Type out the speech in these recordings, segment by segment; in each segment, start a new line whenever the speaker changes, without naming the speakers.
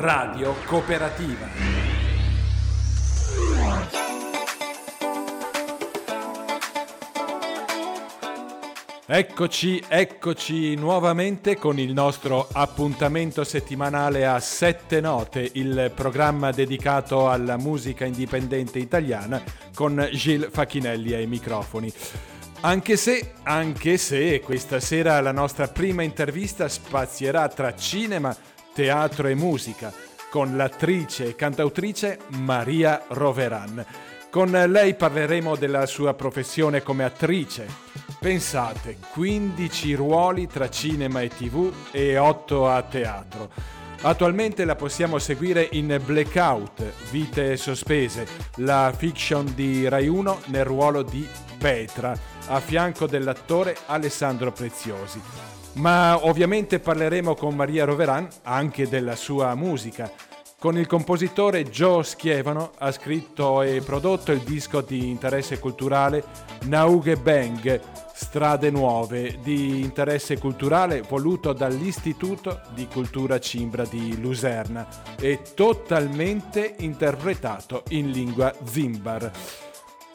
Radio Cooperativa. Eccoci, eccoci nuovamente con il nostro appuntamento settimanale a sette note, il programma dedicato alla musica indipendente italiana con Gilles Facchinelli ai microfoni. Anche se, anche se questa sera la nostra prima intervista spazierà tra cinema, teatro e musica con l'attrice e cantautrice Maria Roveran. Con lei parleremo della sua professione come attrice, Pensate, 15 ruoli tra cinema e tv e 8 a teatro. Attualmente la possiamo seguire in Blackout, Vite sospese, la fiction di Rai 1 nel ruolo di Petra, a fianco dell'attore Alessandro Preziosi. Ma ovviamente parleremo con Maria Roveran anche della sua musica. Con il compositore Joe Schievano ha scritto e prodotto il disco di interesse culturale Nauge Bang, Strade Nuove di interesse culturale voluto dall'Istituto di Cultura Cimbra di Luserna e totalmente interpretato in lingua zimbar.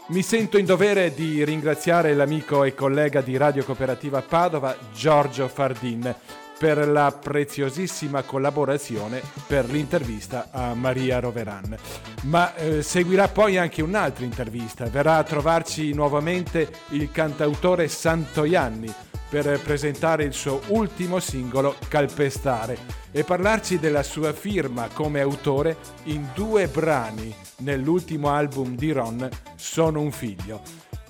Mi sento in dovere di ringraziare l'amico e collega di Radio Cooperativa Padova Giorgio Fardin per la preziosissima collaborazione per l'intervista a Maria Roveran. Ma eh, seguirà poi anche un'altra intervista, verrà a trovarci nuovamente il cantautore Santoianni per presentare il suo ultimo singolo Calpestare e parlarci della sua firma come autore in due brani nell'ultimo album di Ron, Sono un figlio.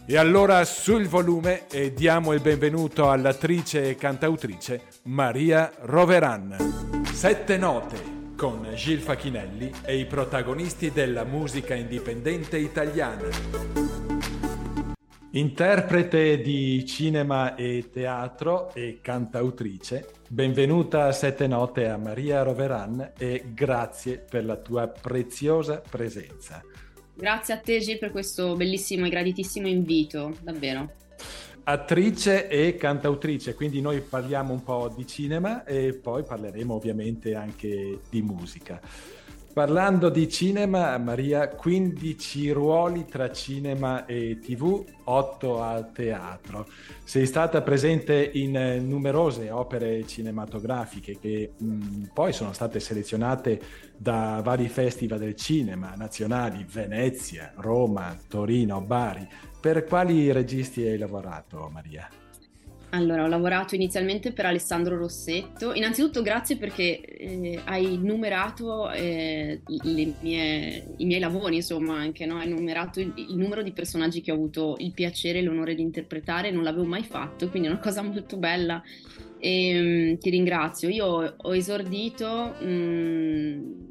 E allora sul volume e diamo il benvenuto all'attrice e cantautrice Maria Roveran. Sette note con Gil Facchinelli e i protagonisti della musica indipendente italiana. Interprete di cinema e teatro e cantautrice, benvenuta a Sette Note a Maria Roveran e grazie per la tua preziosa presenza.
Grazie a te Gil per questo bellissimo e graditissimo invito, davvero.
Attrice e cantautrice, quindi noi parliamo un po' di cinema e poi parleremo ovviamente anche di musica. Parlando di cinema, Maria, 15 ruoli tra cinema e tv, 8 al teatro. Sei stata presente in numerose opere cinematografiche che mh, poi sono state selezionate da vari festival del cinema nazionali, Venezia, Roma, Torino, Bari. Per quali registi hai lavorato, Maria?
Allora, ho lavorato inizialmente per Alessandro Rossetto. Innanzitutto grazie perché eh, hai numerato eh, mie, i miei lavori, insomma, anche, no? Hai numerato il, il, numero di personaggi che ho avuto il piacere e l'onore di interpretare, non l'avevo mai fatto, quindi è una cosa molto bella e um, ti ringrazio. Io ho esordito um,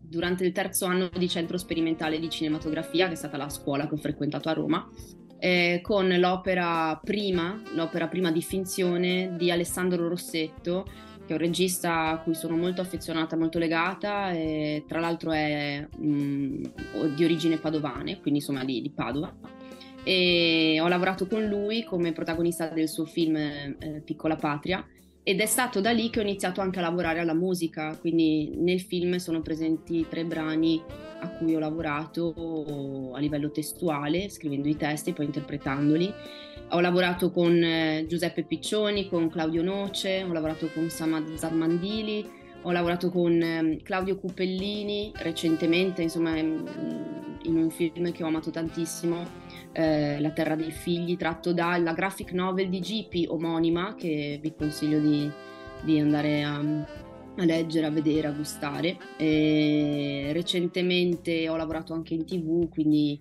durante il terzo anno di centro sperimentale di cinematografia, che è stata la scuola che ho frequentato a Roma eh, con l'opera prima, l'opera prima di finzione di Alessandro Rossetto, che è un regista a cui sono molto affezionata, molto legata, e tra l'altro è mh, mm, di origine padovane, quindi insomma di, di, Padova. E ho lavorato con lui come protagonista del suo film eh, Piccola Patria ed è stato da lì che ho iniziato anche a lavorare alla musica, quindi nel film sono presenti tre brani a cui ho lavorato a livello testuale, scrivendo i testi e poi interpretandoli. Ho lavorato con eh, Giuseppe Piccioni, con Claudio Noce, ho lavorato con Samad Zarmandili, ho lavorato con ehm, Claudio Cupellini recentemente, insomma, in un film che ho amato tantissimo, eh, La terra dei figli, tratto dalla graphic novel di Gipi omonima, che vi consiglio di, di andare a, a, leggere, a vedere, a gustare. E recentemente ho lavorato anche in tv, quindi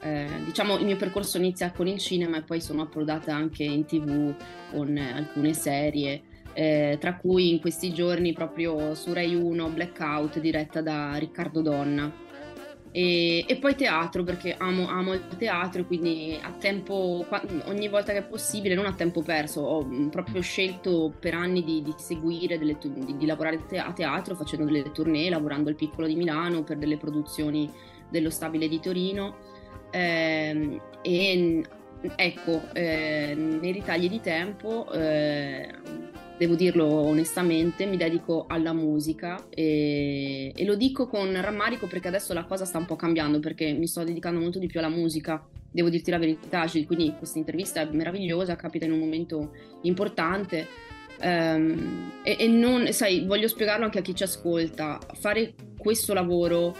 eh, diciamo il mio percorso inizia con il cinema e poi sono approdata anche in tv con alcune serie. Eh, tra cui in questi giorni proprio su Rai 1 Blackout diretta da Riccardo Donna e, e, poi teatro perché amo, amo, il teatro e quindi a tempo, ogni volta che è possibile, non a tempo perso, ho mm, proprio scelto per anni di, di seguire, delle, di, di, lavorare a teatro facendo delle tournée, lavorando al Piccolo di Milano per delle produzioni dello Stabile di Torino. Eh, e ecco, eh, nei ritagli di tempo... Eh, devo dirlo onestamente, mi dedico alla musica e, e, lo dico con rammarico perché adesso la cosa sta un po' cambiando perché mi sto dedicando molto di più alla musica, devo dirti la verità, quindi questa intervista è meravigliosa, capita in un momento importante um, e, e non, sai, voglio spiegarlo anche a chi ci ascolta, fare questo lavoro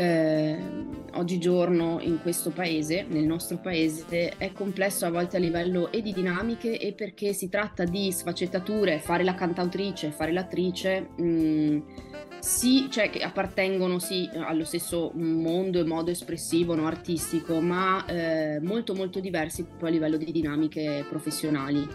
eh, oggigiorno in questo paese, nel nostro paese, è complesso a volte a livello e di dinamiche e perché si tratta di sfaccettature, fare la cantautrice, fare l'attrice, mh, mm, sì, cioè che appartengono sì allo stesso mondo e modo espressivo, no, artistico, ma eh, molto molto diversi poi a livello di dinamiche professionali.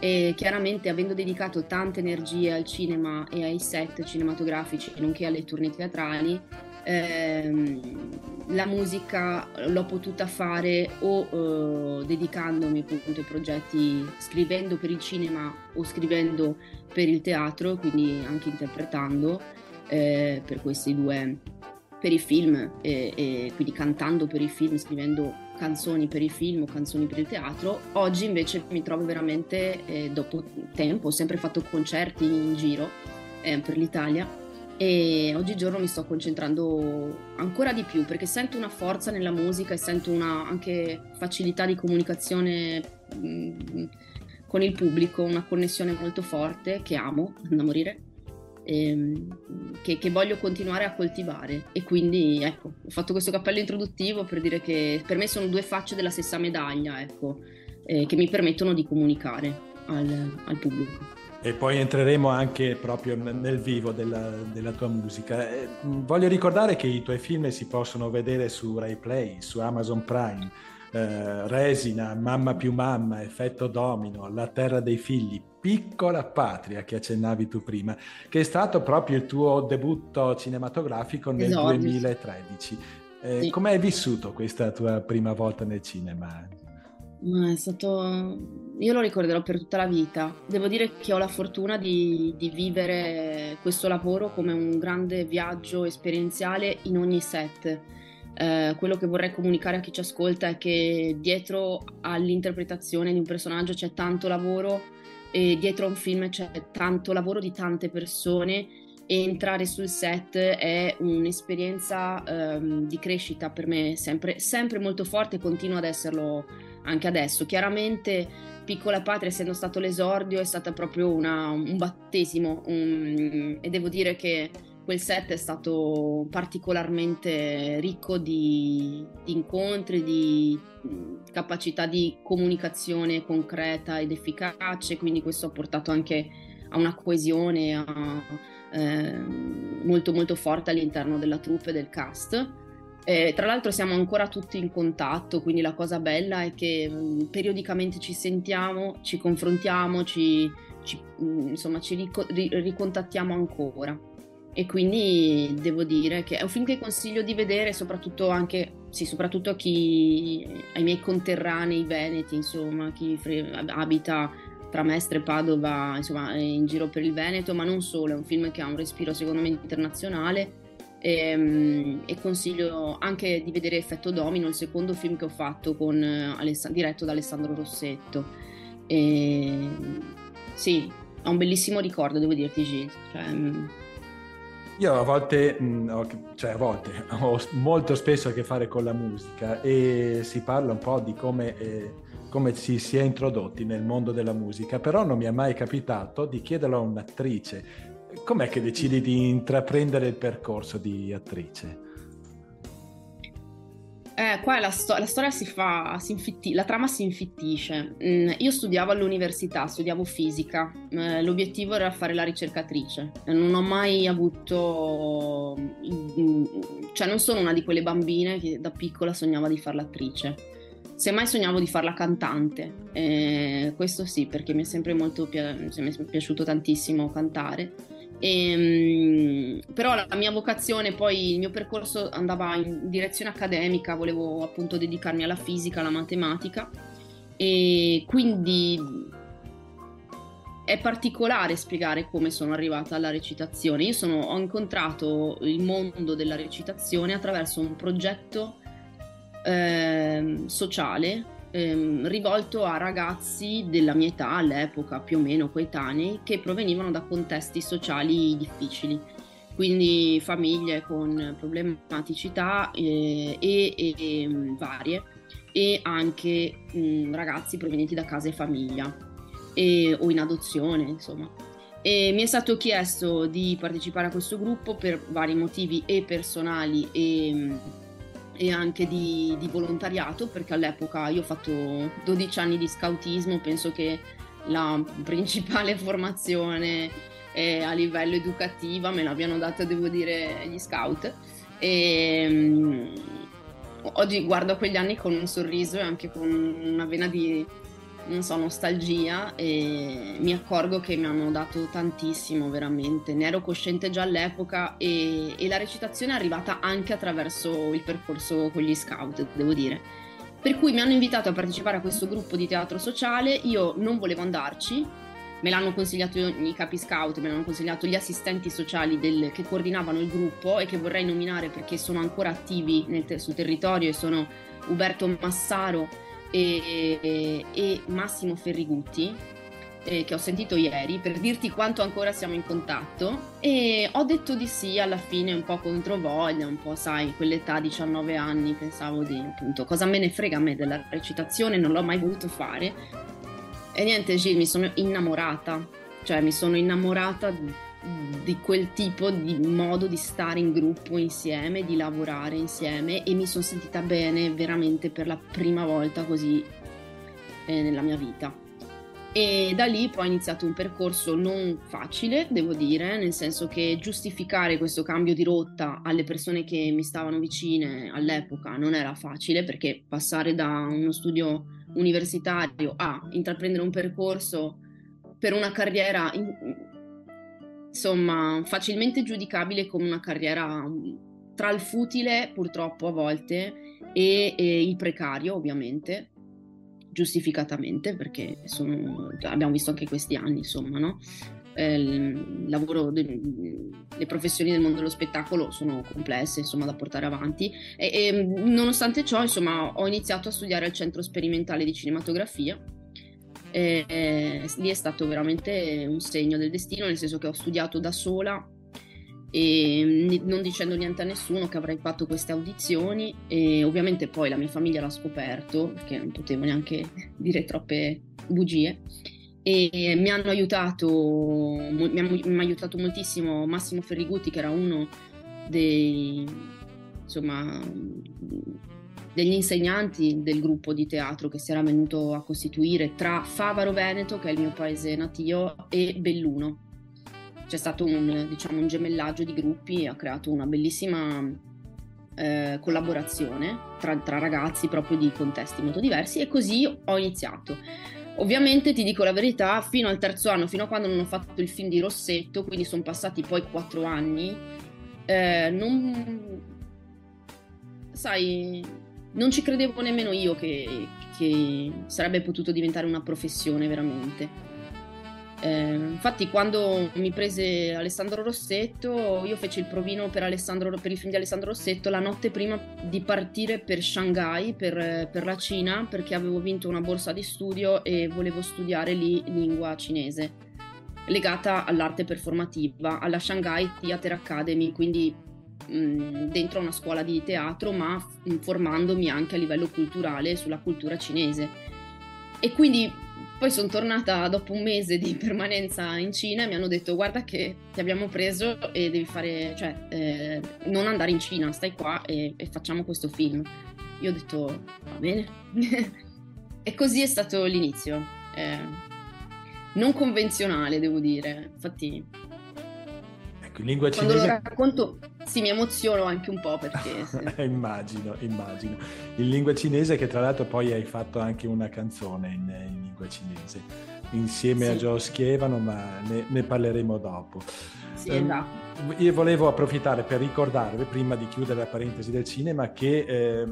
E chiaramente avendo dedicato tante energie al cinema e ai set cinematografici, nonché alle tournée teatrali, ehm, la musica l'ho potuta fare o eh, dedicandomi appunto ai progetti scrivendo per il cinema o scrivendo per il teatro, quindi anche interpretando eh, per questi due, per i film e, e quindi cantando per i film, scrivendo canzoni per i film o canzoni per il teatro. Oggi invece mi trovo veramente, eh, dopo tempo, ho sempre fatto concerti in giro eh, per l'Italia e oggigiorno mi sto concentrando ancora di più perché sento una forza nella musica e sento una anche facilità di comunicazione mm, con il pubblico, una connessione molto forte che amo da morire. E, ehm, che, che, voglio continuare a coltivare e quindi ecco ho fatto questo cappello introduttivo per dire che per me sono due facce della stessa medaglia ecco eh, che mi permettono di comunicare al, al pubblico
e poi entreremo anche proprio nel vivo della, della tua musica. Eh, voglio ricordare che i tuoi film si possono vedere su Rai Play, su Amazon Prime, eh, Resina, Mamma più Mamma, Effetto Domino, La Terra dei Figli, Piccola Patria che accennavi tu prima, che è stato proprio il tuo debutto cinematografico nel esatto. 2013. Eh, sì. Come hai vissuto questa tua prima volta nel cinema?
Ma è stato... Io lo ricorderò per tutta la vita. Devo dire che ho la fortuna di, di, vivere questo lavoro come un grande viaggio esperienziale in ogni set. Eh, quello che vorrei comunicare a chi ci ascolta è che dietro all'interpretazione di un personaggio c'è tanto lavoro e dietro a un film c'è tanto lavoro di tante persone e entrare sul set è un'esperienza um, di crescita per me sempre, sempre molto forte e continua ad esserlo anche adesso. Chiaramente Piccola Patria, essendo stato l'esordio, è stata proprio una, un battesimo un, e devo dire che quel set è stato particolarmente ricco di, di incontri, di capacità di comunicazione concreta ed efficace, quindi questo ha portato anche a una coesione a, eh, molto molto forte all'interno della troupe e del cast eh, tra l'altro siamo ancora tutti in contatto, quindi la cosa bella è che mh, mm, periodicamente ci sentiamo, ci confrontiamo, ci, ci, mm, insomma, ci rico- ri- ricontattiamo ancora. E quindi devo dire che è un film che consiglio di vedere, soprattutto anche, sì, soprattutto a chi, ai miei conterranei veneti, insomma, chi fre- abita tra Mestre e Padova, insomma, in giro per il Veneto, ma non solo, è un film che ha un respiro secondo me internazionale e, ehm, e, consiglio anche di vedere Effetto Domino, il secondo film che ho fatto con, Aless- diretto da Alessandro Rossetto. E, sì, ho un bellissimo ricordo, devo dirti, Gilles. Cioè, mm.
io a volte, mm, cioè a volte, ho molto spesso a che fare con la musica e si parla un po' di come, eh, come ci si è introdotti nel mondo della musica, però non mi è mai capitato di chiederlo a un'attrice com'è che decidi di intraprendere il percorso di attrice?
Eh, qua la, sto- la, storia si fa, si infitti- la trama si infittisce. Mm, io studiavo all'università, studiavo fisica, eh, l'obiettivo era fare la ricercatrice. Non ho mai avuto, mm, cioè non sono una di quelle bambine che da piccola sognava di fare l'attrice. Semmai sognavo di fare la cantante, eh, questo sì, perché mi è sempre molto pi- mi è piaciuto tantissimo cantare e, ehm, però la mia vocazione, poi il mio percorso andava in direzione accademica, volevo appunto dedicarmi alla fisica, alla matematica e quindi è particolare spiegare come sono arrivata alla recitazione. Io sono, ho incontrato il mondo della recitazione attraverso un progetto eh, sociale ehm, rivolto a ragazzi della mia età all'epoca, più o meno coetanei, che provenivano da contesti sociali difficili, quindi famiglie con problematicità eh, e, e, e, varie e anche mh, ragazzi provenienti da case famiglia e, o in adozione, insomma. E mi è stato chiesto di partecipare a questo gruppo per vari motivi e personali e, e anche di, di, volontariato, perché all'epoca io ho fatto 12 anni di scoutismo, penso che la principale formazione eh, a livello educativo me l'abbiano data, devo dire, gli scout. E, um, oggi guardo quegli anni con un sorriso e anche con una vena di non so, nostalgia e mi accorgo che mi hanno dato tantissimo veramente. Ne ero cosciente già all'epoca e, e la recitazione è arrivata anche attraverso il percorso con gli scout, devo dire. Per cui mi hanno invitato a partecipare a questo gruppo di teatro sociale, io non volevo andarci, me l'hanno consigliato i capi scout, me l'hanno consigliato gli assistenti sociali del, che coordinavano il gruppo e che vorrei nominare perché sono ancora attivi nel, sul territorio e sono Uberto Massaro, e, e Massimo Ferrigutti, eh, che ho sentito ieri, per dirti quanto ancora siamo in contatto. E ho detto di sì alla fine, un po' contro voglia, un po', sai, quell'età, 19 anni, pensavo di appunto cosa me ne frega a me della recitazione, non l'ho mai voluto fare. E niente, Gil, mi sono innamorata, cioè mi sono innamorata di quel tipo di modo di stare in gruppo insieme, di lavorare insieme e mi sono sentita bene veramente per la prima volta così eh, nella mia vita. E da lì poi ho iniziato un percorso non facile, devo dire, nel senso che giustificare questo cambio di rotta alle persone che mi stavano vicine all'epoca non era facile perché passare da uno studio universitario a intraprendere un percorso per una carriera insomma, facilmente giudicabile come una carriera mm, tra il futile, purtroppo a volte, e, e il precario, ovviamente, giustificatamente, perché sono, abbiamo visto anche questi anni, insomma, no? Eh, il lavoro, de, le professioni del mondo dello spettacolo sono complesse, insomma, da portare avanti. E, e nonostante ciò, insomma, ho iniziato a studiare al Centro Sperimentale di Cinematografia e, e, lì è stato veramente un segno del destino, nel senso che ho studiato da sola e non dicendo niente a nessuno che avrei fatto queste audizioni e ovviamente poi la mia famiglia l'ha scoperto perché non potevo neanche dire troppe bugie e mi hanno aiutato mi ha, aiutato moltissimo Massimo Ferrigutti che era uno dei insomma degli insegnanti del gruppo di teatro che si era venuto a costituire tra Favaro Veneto, che è il mio paese natio, e Belluno. C'è stato un, diciamo, un gemellaggio di gruppi ha creato una bellissima eh, collaborazione tra, tra ragazzi proprio di contesti molto diversi e così ho iniziato. Ovviamente ti dico la verità, fino al terzo anno, fino a quando non ho fatto il film di Rossetto, quindi sono passati poi quattro anni, eh, non... sai, non ci credevo nemmeno io che, che sarebbe potuto diventare una professione veramente. Eh, infatti, quando mi prese Alessandro Rossetto, io feci il provino per, per, il film di Alessandro Rossetto la notte prima di partire per Shanghai, per, per, la Cina, perché avevo vinto una borsa di studio e volevo studiare lì lingua cinese, legata all'arte performativa, alla Shanghai Theatre Academy, quindi dentro una scuola di teatro, ma formandomi anche a livello culturale sulla cultura cinese. E quindi poi sono tornata dopo un mese di permanenza in Cina e mi hanno detto guarda che ti abbiamo preso e devi fare, cioè eh, non andare in Cina, stai qua e, e facciamo questo film. Io ho detto va bene. e così è stato l'inizio. Eh, non convenzionale, devo dire. Infatti
Ecco, in lingua cinese...
Quando lo racconto sì, mi emoziono anche un po' perché...
Sì. immagino, immagino. In lingua cinese che tra l'altro poi hai fatto anche una canzone in, in lingua cinese, insieme sì. a Joe Schievano, ma ne, ne parleremo dopo.
Sì, um, esatto.
Io volevo approfittare per ricordarvi, prima di chiudere la parentesi del cinema, che eh,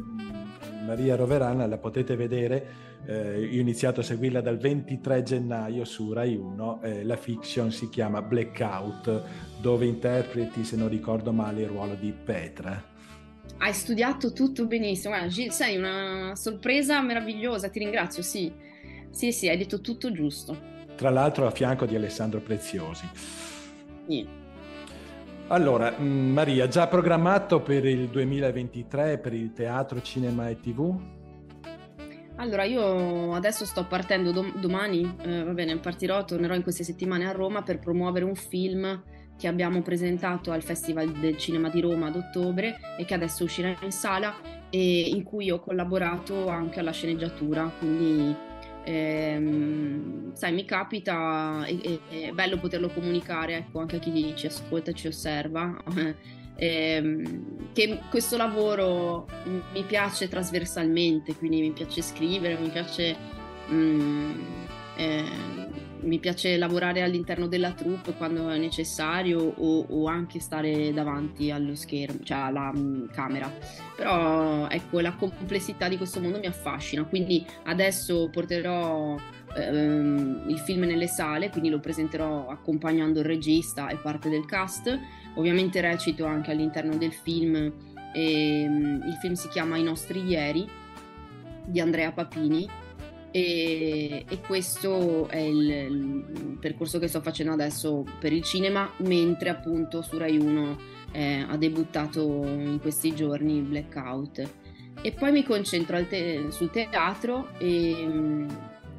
Maria Roverana la potete vedere eh, io ho iniziato a seguirla dal 23 gennaio su Rai 1, eh, la fiction si chiama Blackout, dove interpreti, se non ricordo male, il ruolo di Petra.
Hai studiato tutto benissimo. Guarda, Gil, sei una sorpresa meravigliosa, ti ringrazio, sì. Sì, sì, hai detto tutto giusto.
Tra l'altro a fianco di Alessandro Preziosi. Sì. Allora, mm, Maria, già programmato per il 2023 per il teatro, cinema e tv?
Allora, io adesso sto partendo dom- domani, eh, va bene, partirò, tornerò in queste settimane a Roma per promuovere un film che abbiamo presentato al Festival del Cinema di Roma ad ottobre e che adesso uscirà in sala e in cui ho collaborato anche alla sceneggiatura, quindi ehm, sai, mi capita, è, è, bello poterlo comunicare ecco, anche a chi ci ascolta e ci osserva. ehm, che questo lavoro mi piace trasversalmente, quindi mi piace scrivere, mi piace mm, eh, mi piace lavorare all'interno della troupe quando è necessario o, o, anche stare davanti allo schermo, cioè alla um, camera. Però ecco, la complessità di questo mondo mi affascina, quindi adesso porterò ehm, il film nelle sale, quindi lo presenterò accompagnando il regista e parte del cast. Ovviamente recito anche all'interno del film, e, um, il film si chiama I nostri ieri di Andrea Papini e, e questo è il, il, percorso che sto facendo adesso per il cinema, mentre appunto su Rai 1 eh, ha debuttato in questi giorni Blackout. E poi mi concentro te- sul teatro e, mm,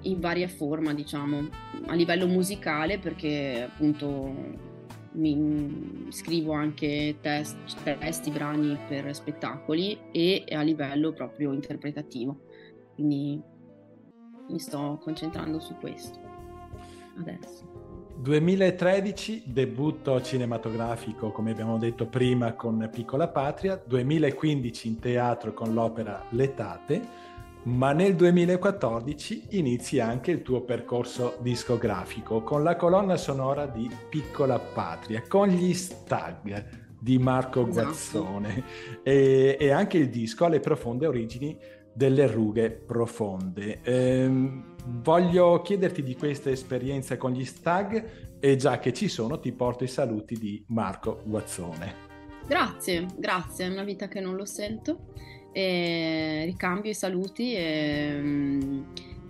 in varia forma, diciamo, a livello musicale perché appunto mi mm, scrivo anche test, testi, brani per spettacoli e a livello proprio interpretativo. Quindi mi sto concentrando su questo adesso.
2013 debutto cinematografico, come abbiamo detto prima, con Piccola Patria, 2015 in teatro con l'opera Letate, ma nel 2014 inizi anche il tuo percorso discografico con la colonna sonora di Piccola Patria, con gli Stag di Marco esatto. Guazzone e, e anche il disco alle profonde origini delle rughe profonde. Ehm, voglio chiederti di questa esperienza con gli stag e già che ci sono ti porto i saluti di Marco Guazzone.
Grazie, grazie, è una vita che non lo sento. E ricambio i saluti. E,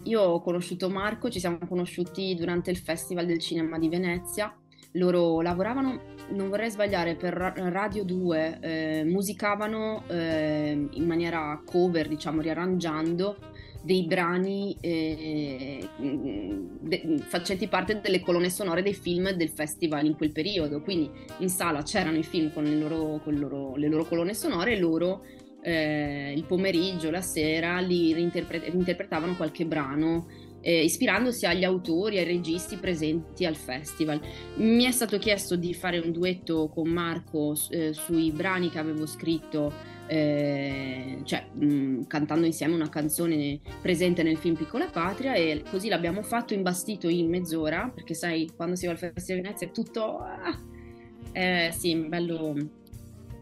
io ho conosciuto Marco, ci siamo conosciuti durante il Festival del Cinema di Venezia loro lavoravano, non vorrei sbagliare, per Radio 2, eh, musicavano eh, in maniera cover, diciamo, riarrangiando dei brani eh, de- facenti parte delle colonne sonore dei film del festival in quel periodo. Quindi in sala c'erano i film con le loro, con loro, le loro colonne sonore e loro eh, il pomeriggio, la sera li reinterpre- reinterpretavano qualche brano eh, ispirandosi agli autori, ai registi presenti al festival. Mi è stato chiesto di fare un duetto con Marco eh, sui brani che avevo scritto eh, cioè mh, mm, cantando insieme una canzone presente nel film Piccola Patria e così l'abbiamo fatto imbastito in mezz'ora perché sai quando si va al Festival di Venezia è tutto ah, eh, sì bello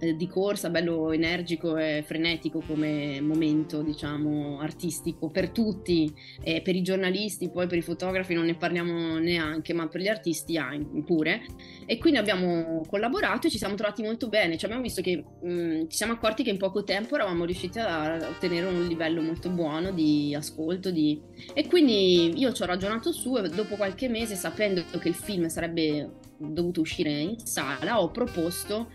eh, di corsa, bello energico e frenetico come momento, diciamo, artistico per tutti, e per i giornalisti, poi per i fotografi non ne parliamo neanche, ma per gli artisti pure. E quindi abbiamo collaborato e ci siamo trovati molto bene, cioè abbiamo visto che mh, mm, ci siamo accorti che in poco tempo eravamo riusciti a ottenere un livello molto buono di ascolto di... e quindi io ci ho ragionato su e dopo qualche mese, sapendo che il film sarebbe dovuto uscire in sala, ho proposto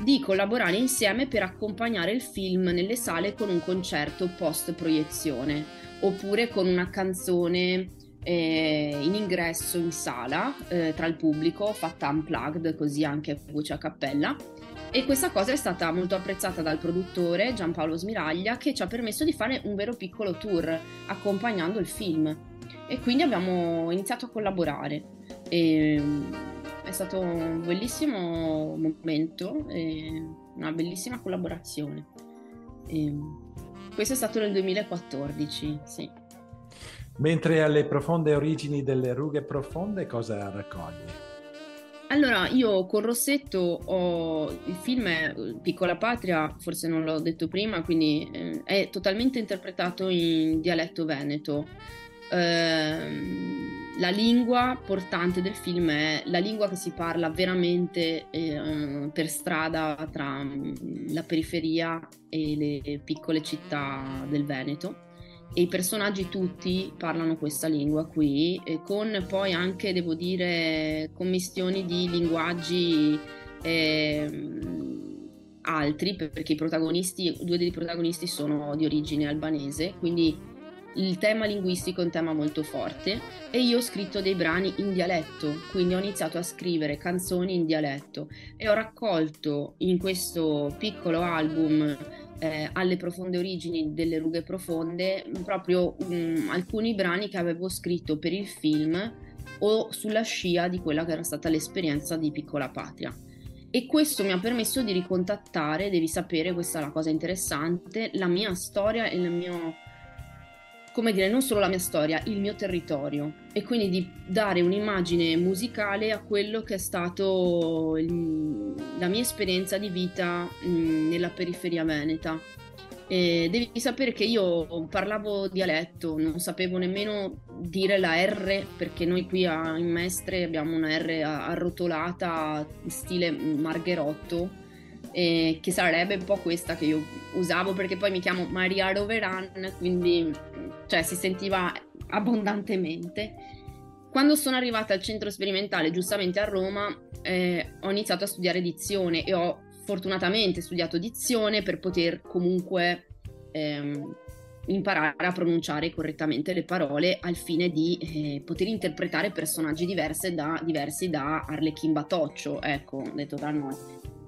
di collaborare insieme per accompagnare il film nelle sale con un concerto post proiezione oppure con una canzone eh, in ingresso in sala eh, tra il pubblico fatta unplugged così anche voce a cappella. E questa cosa è stata molto apprezzata dal produttore Giampaolo Smiraglia che ci ha permesso di fare un vero piccolo tour accompagnando il film. E quindi abbiamo iniziato a collaborare. E, è stato un bellissimo momento e una bellissima collaborazione. E questo è stato nel 2014, sì.
Mentre alle profonde origini delle rughe profonde cosa raccogli?
Allora, io con Rossetto ho il film è Piccola Patria, forse non l'ho detto prima, quindi eh, è totalmente interpretato in dialetto veneto. Eh, la lingua portante del film è la lingua che si parla veramente eh, per strada tra mm, la periferia e le piccole città del Veneto. E i personaggi tutti parlano questa lingua qui, con poi anche, devo dire, commistioni di linguaggi eh, altri, perché i protagonisti, due dei protagonisti sono di origine albanese, quindi il tema linguistico è un tema molto forte e io ho scritto dei brani in dialetto, quindi ho iniziato a scrivere canzoni in dialetto e ho raccolto in questo piccolo album eh, alle profonde origini delle rughe profonde proprio um, alcuni brani che avevo scritto per il film o sulla scia di quella che era stata l'esperienza di Piccola Patria. E questo mi ha permesso di ricontattare, devi sapere, questa è la cosa interessante, la mia storia e il mio come dire, non solo la mia storia, il mio territorio e quindi di dare un'immagine musicale a quello che è stato il, la mia esperienza di vita mh, nella periferia veneta. E devi sapere che io parlavo dialetto, non sapevo nemmeno dire la R perché noi qui a, in Mestre abbiamo una R arrotolata stile Margherotto eh, che sarebbe un po' questa che io usavo perché poi mi chiamo Maria Roveran, quindi cioè, si sentiva abbondantemente. Quando sono arrivata al centro sperimentale, giustamente a Roma, eh, ho iniziato a studiare dizione e ho fortunatamente studiato dizione per poter comunque ehm, imparare a pronunciare correttamente le parole al fine di eh, poter interpretare personaggi da, diversi da Arlecchino Batoccio, ecco, detto da noi.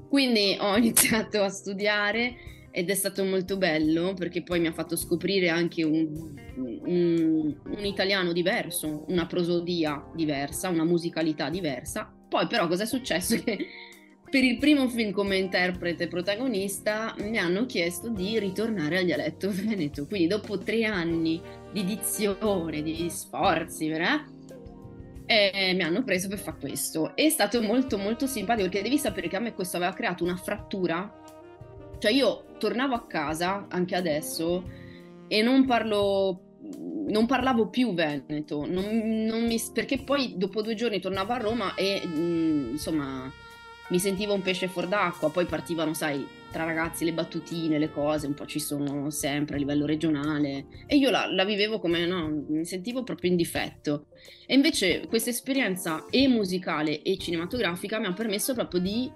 Quindi ho iniziato a studiare ed è stato molto bello perché poi mi ha fatto scoprire anche un, un, un, italiano diverso, una prosodia diversa, una musicalità diversa. Poi però cosa è successo? Che per il primo film come interprete protagonista mi hanno chiesto di ritornare al dialetto veneto, quindi dopo tre anni di dizione, di sforzi, vero? e mi hanno preso per fare questo. È stato molto molto simpatico perché devi sapere che a me questo aveva creato una frattura. Cioè io tornavo a casa, anche adesso, e non parlo non parlavo più veneto, non, non mi, perché poi dopo due giorni tornavo a Roma e mh, mm, insomma mi sentivo un pesce fuor d'acqua, poi partivano, sai, tra ragazzi le battutine, le cose, un po' ci sono sempre a livello regionale. E io la, la vivevo come, no, mi sentivo proprio in difetto. E invece questa esperienza e musicale e cinematografica mi ha permesso proprio di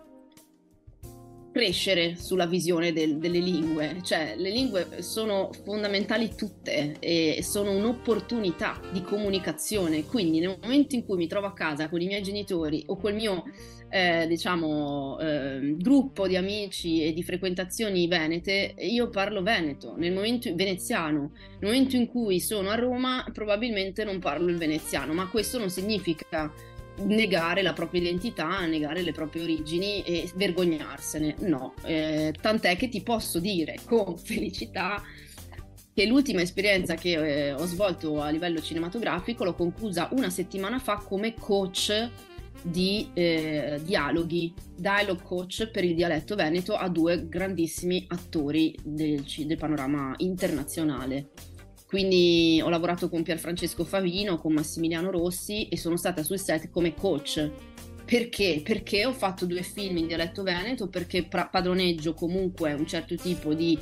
crescere sulla visione del, delle lingue, cioè le lingue sono fondamentali tutte e sono un'opportunità di comunicazione, quindi nel momento in cui mi trovo a casa con i miei genitori o col mio eh, diciamo, eh, gruppo di amici e di frequentazioni venete, io parlo veneto, nel momento veneziano. Nel momento in cui sono a Roma, probabilmente non parlo il veneziano, ma questo non significa negare la propria identità, negare le proprie origini e vergognarsene. No, eh, tant'è che ti posso dire con felicità che l'ultima esperienza che eh, ho svolto a livello cinematografico l'ho conclusa una settimana fa come coach di eh, dialoghi, dialogue coach per il dialetto veneto a due grandissimi attori del, del panorama internazionale. Quindi ho lavorato con Pierfrancesco Favino, con Massimiliano Rossi e sono stata sul set come coach. Perché? Perché ho fatto due film in dialetto veneto, perché padroneggio comunque un certo tipo di...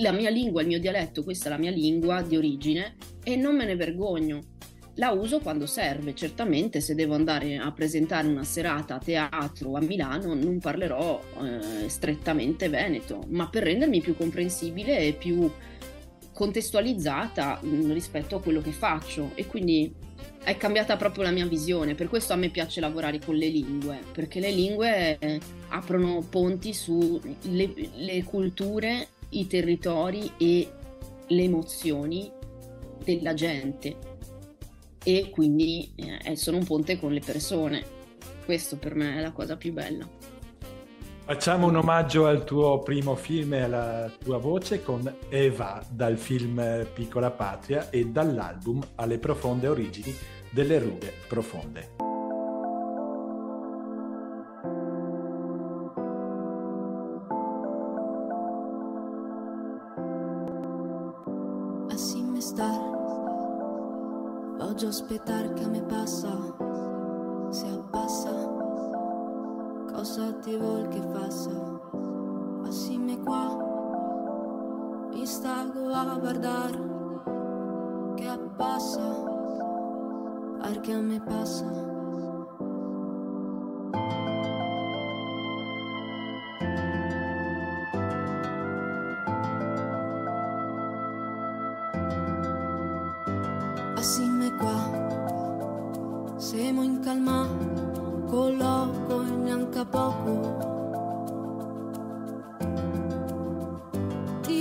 La mia lingua, il mio dialetto, questa è la mia lingua di origine e non me ne vergogno la uso quando serve. Certamente se devo andare a presentare una serata a teatro a Milano non parlerò eh, strettamente veneto, ma per rendermi più comprensibile e più contestualizzata mm, rispetto a quello che faccio e quindi è cambiata proprio la mia visione, per questo a me piace lavorare con le lingue, perché le lingue eh, aprono ponti sulle culture, i territori e le emozioni della gente e quindi eh, sono un ponte con le persone. Questo per me è la cosa più bella.
Facciamo un omaggio al tuo primo film e alla tua voce con Eva dal film Piccola Patria e dall'album Alle profonde origini delle rughe profonde.
voglio aspettare che me passa, ti vuol che faccia? Assieme qua, mi stago a guardare, che passa, perché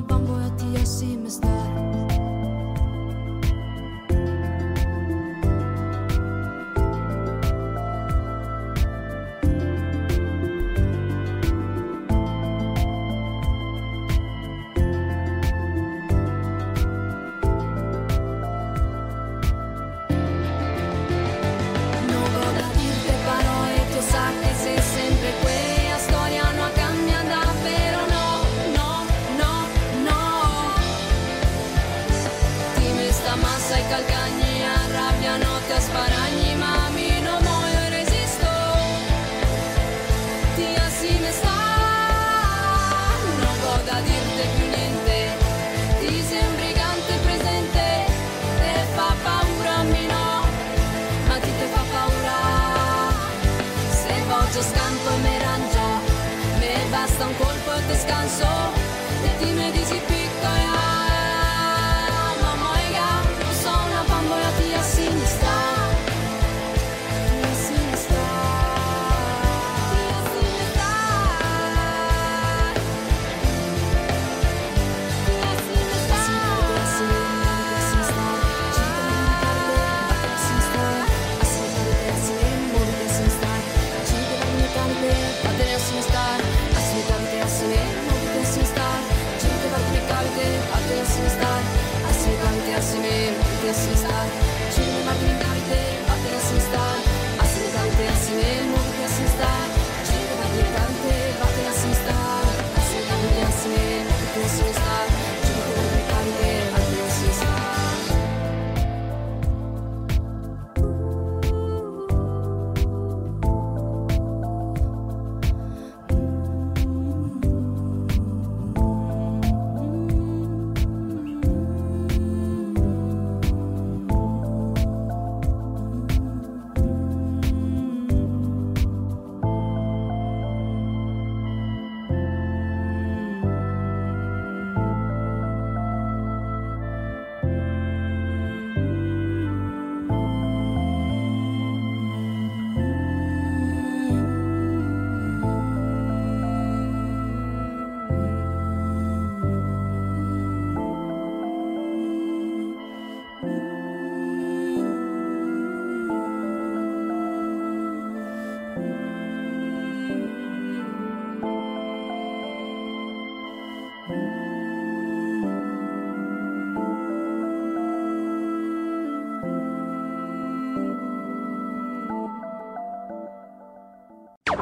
bango at the I see mistake.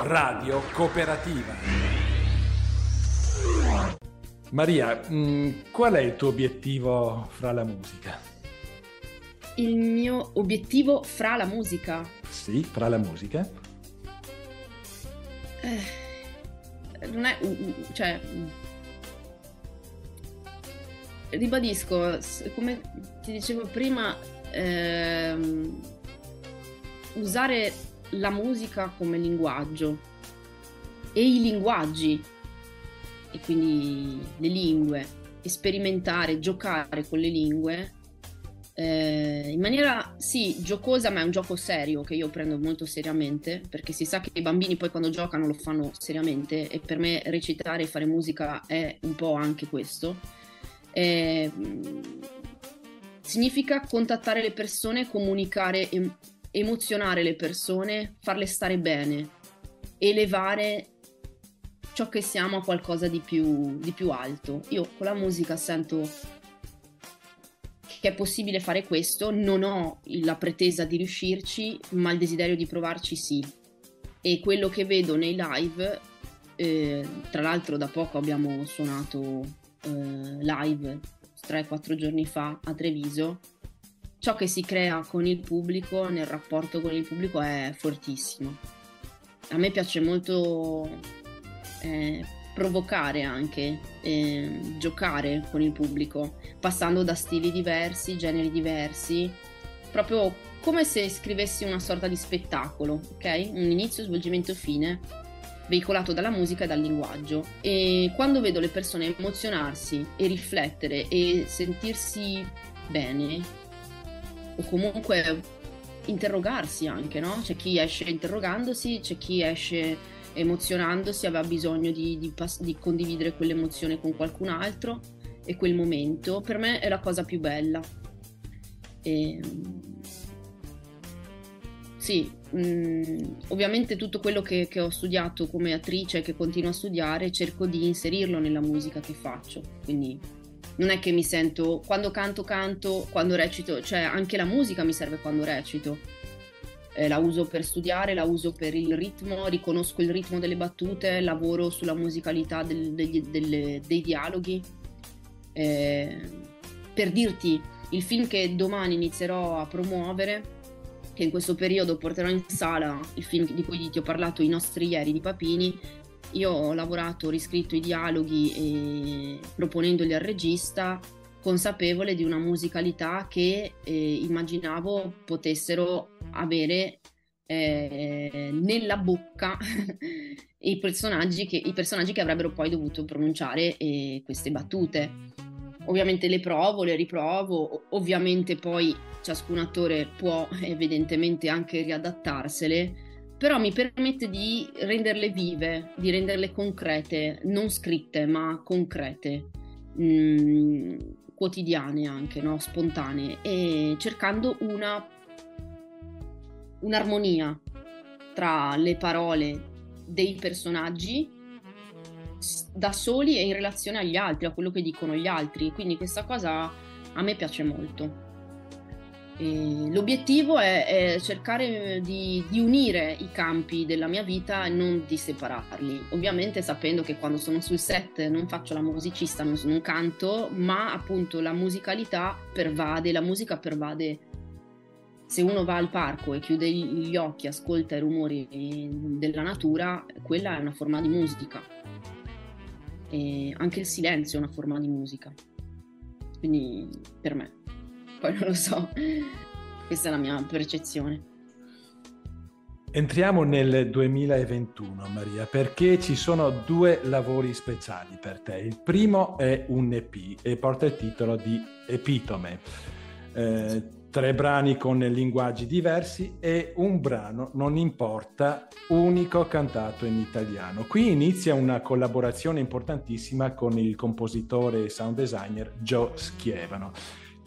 Radio Cooperativa. Maria, mm, qual è il tuo obiettivo fra la musica?
Il mio obiettivo fra la musica?
Sì, fra la musica.
Eh, non è... cioè... Ribadisco, come ti dicevo prima, ehm, usare la musica come linguaggio e i linguaggi, e quindi le lingue, sperimentare, giocare con le lingue eh, in maniera sì giocosa, ma è un gioco serio che io prendo molto seriamente perché si sa che i bambini poi quando giocano lo fanno seriamente e per me recitare e fare musica è un po' anche questo. Eh, significa contattare le persone, comunicare, em- emozionare le persone, farle stare bene, elevare ciò che siamo a qualcosa di più, di più alto. Io con la musica sento che è possibile fare questo, non ho la pretesa di riuscirci, ma il desiderio di provarci sì. E quello che vedo nei live, eh, tra l'altro da poco abbiamo suonato eh, live 3-4 giorni fa a Treviso, ciò che si crea con il pubblico, nel rapporto con il pubblico è fortissimo. A me piace molto eh, provocare anche, eh, giocare con il pubblico, passando da stili diversi, generi diversi, proprio come se scrivessi una sorta di spettacolo, ok? Un inizio, svolgimento, fine, veicolato dalla musica e dal linguaggio. E quando vedo le persone emozionarsi e riflettere e sentirsi bene, o comunque interrogarsi anche, no? C'è chi esce interrogandosi, c'è chi esce emozionandosi, aveva bisogno di, di, di condividere quell'emozione con qualcun altro e quel momento, per me è la cosa più bella. E, ehm, sì, mh, mm, ovviamente tutto quello che, che, ho studiato come attrice, che continuo a studiare, cerco di inserirlo nella musica che faccio. Quindi non è che mi sento, quando canto canto, quando recito, cioè anche la musica mi serve quando recito eh, la uso per studiare, la uso per il ritmo, riconosco il ritmo delle battute, lavoro sulla musicalità del, degli, delle, dei dialoghi. Eh, per dirti, il film che domani inizierò a promuovere, che in questo periodo porterò in sala, il film di cui ti ho parlato, I nostri ieri di Papini, io ho lavorato, ho riscritto i dialoghi proponendoli al regista consapevole di una musicalità che eh, immaginavo potessero avere eh, nella bocca i, personaggi che, i, personaggi che, avrebbero poi dovuto pronunciare eh, queste battute. Ovviamente le provo, le riprovo, ovviamente poi ciascun attore può evidentemente anche riadattarsele, però mi permette di renderle vive, di renderle concrete, non scritte ma concrete. Mm, quotidiane anche, no? spontanee, e cercando una, un'armonia tra le parole dei personaggi da soli e in relazione agli altri, a quello che dicono gli altri. Quindi questa cosa a me piace molto. L'obiettivo è, è cercare di, di, unire i campi della mia vita e non di separarli. Ovviamente sapendo che quando sono sul set non faccio la musicista, non, non canto, ma appunto la musicalità pervade, la musica pervade. Se uno va al parco e chiude gli occhi, ascolta i rumori della natura, quella è una forma di musica. E anche il silenzio è una forma di musica. Quindi per me poi non lo so, questa è la mia percezione.
Entriamo nel 2021, Maria, perché ci sono due lavori speciali per te. Il primo è un EP e porta il titolo di Epitome. Eh, tre brani con linguaggi diversi e un brano, non importa, unico cantato in italiano. Qui inizia una collaborazione importantissima con il compositore e sound designer Joe Schievano.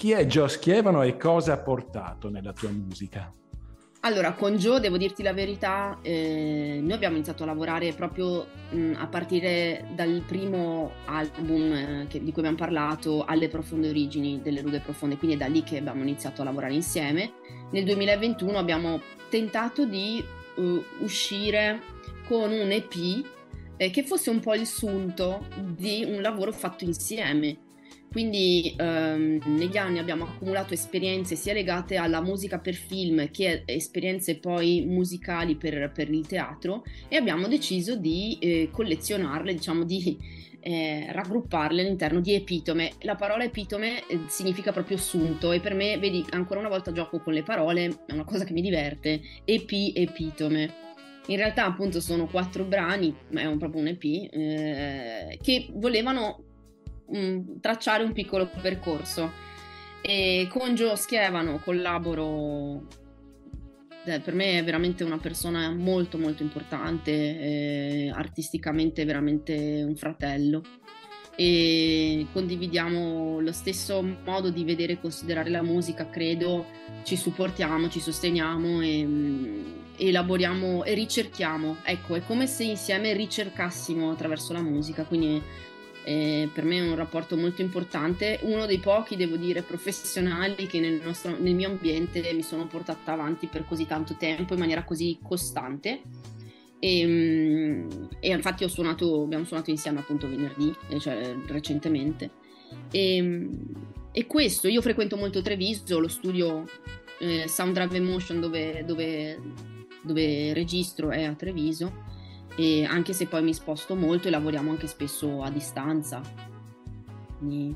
Chi è Joe Schievano e cosa ha portato nella tua musica?
Allora, con Joe devo dirti la verità, eh, noi abbiamo iniziato a lavorare proprio mh, a partire dal primo album eh, che, di cui abbiamo parlato, Alle profonde origini delle rughe profonde, quindi è da lì che abbiamo iniziato a lavorare insieme. Nel 2021 abbiamo tentato di uh, uscire con un EP eh, che fosse un po' il sunto di un lavoro fatto insieme quindi ehm, negli anni abbiamo accumulato esperienze sia legate alla musica per film che esperienze poi musicali per, per il teatro e abbiamo deciso di eh, collezionarle, diciamo di eh, raggrupparle all'interno di epitome. La parola epitome eh, significa proprio sunto e per me, vedi, ancora una volta gioco con le parole, è una cosa che mi diverte, epi, epitome. In realtà appunto sono quattro brani, ma è un, proprio un EP, eh, che volevano mh, mm, tracciare un piccolo percorso. E con Gio Schievano collaboro, eh, per me è veramente una persona molto molto importante, eh, artisticamente veramente un fratello. e condividiamo lo stesso modo di vedere e considerare la musica, credo, ci supportiamo, ci sosteniamo e mm, elaboriamo e ricerchiamo. Ecco, è come se insieme ricercassimo attraverso la musica, quindi eh, per me è un rapporto molto importante, uno dei pochi, devo dire, professionali che nel, nostro, nel mio ambiente mi sono portata avanti per così tanto tempo in maniera così costante. E, mm, e infatti suonato, abbiamo suonato insieme appunto venerdì, eh, cioè recentemente. E, mm, e, questo, io frequento molto Treviso, lo studio eh, Sound Drive Emotion dove, dove, dove registro è a Treviso e anche se poi mi sposto molto e lavoriamo anche spesso a distanza. Quindi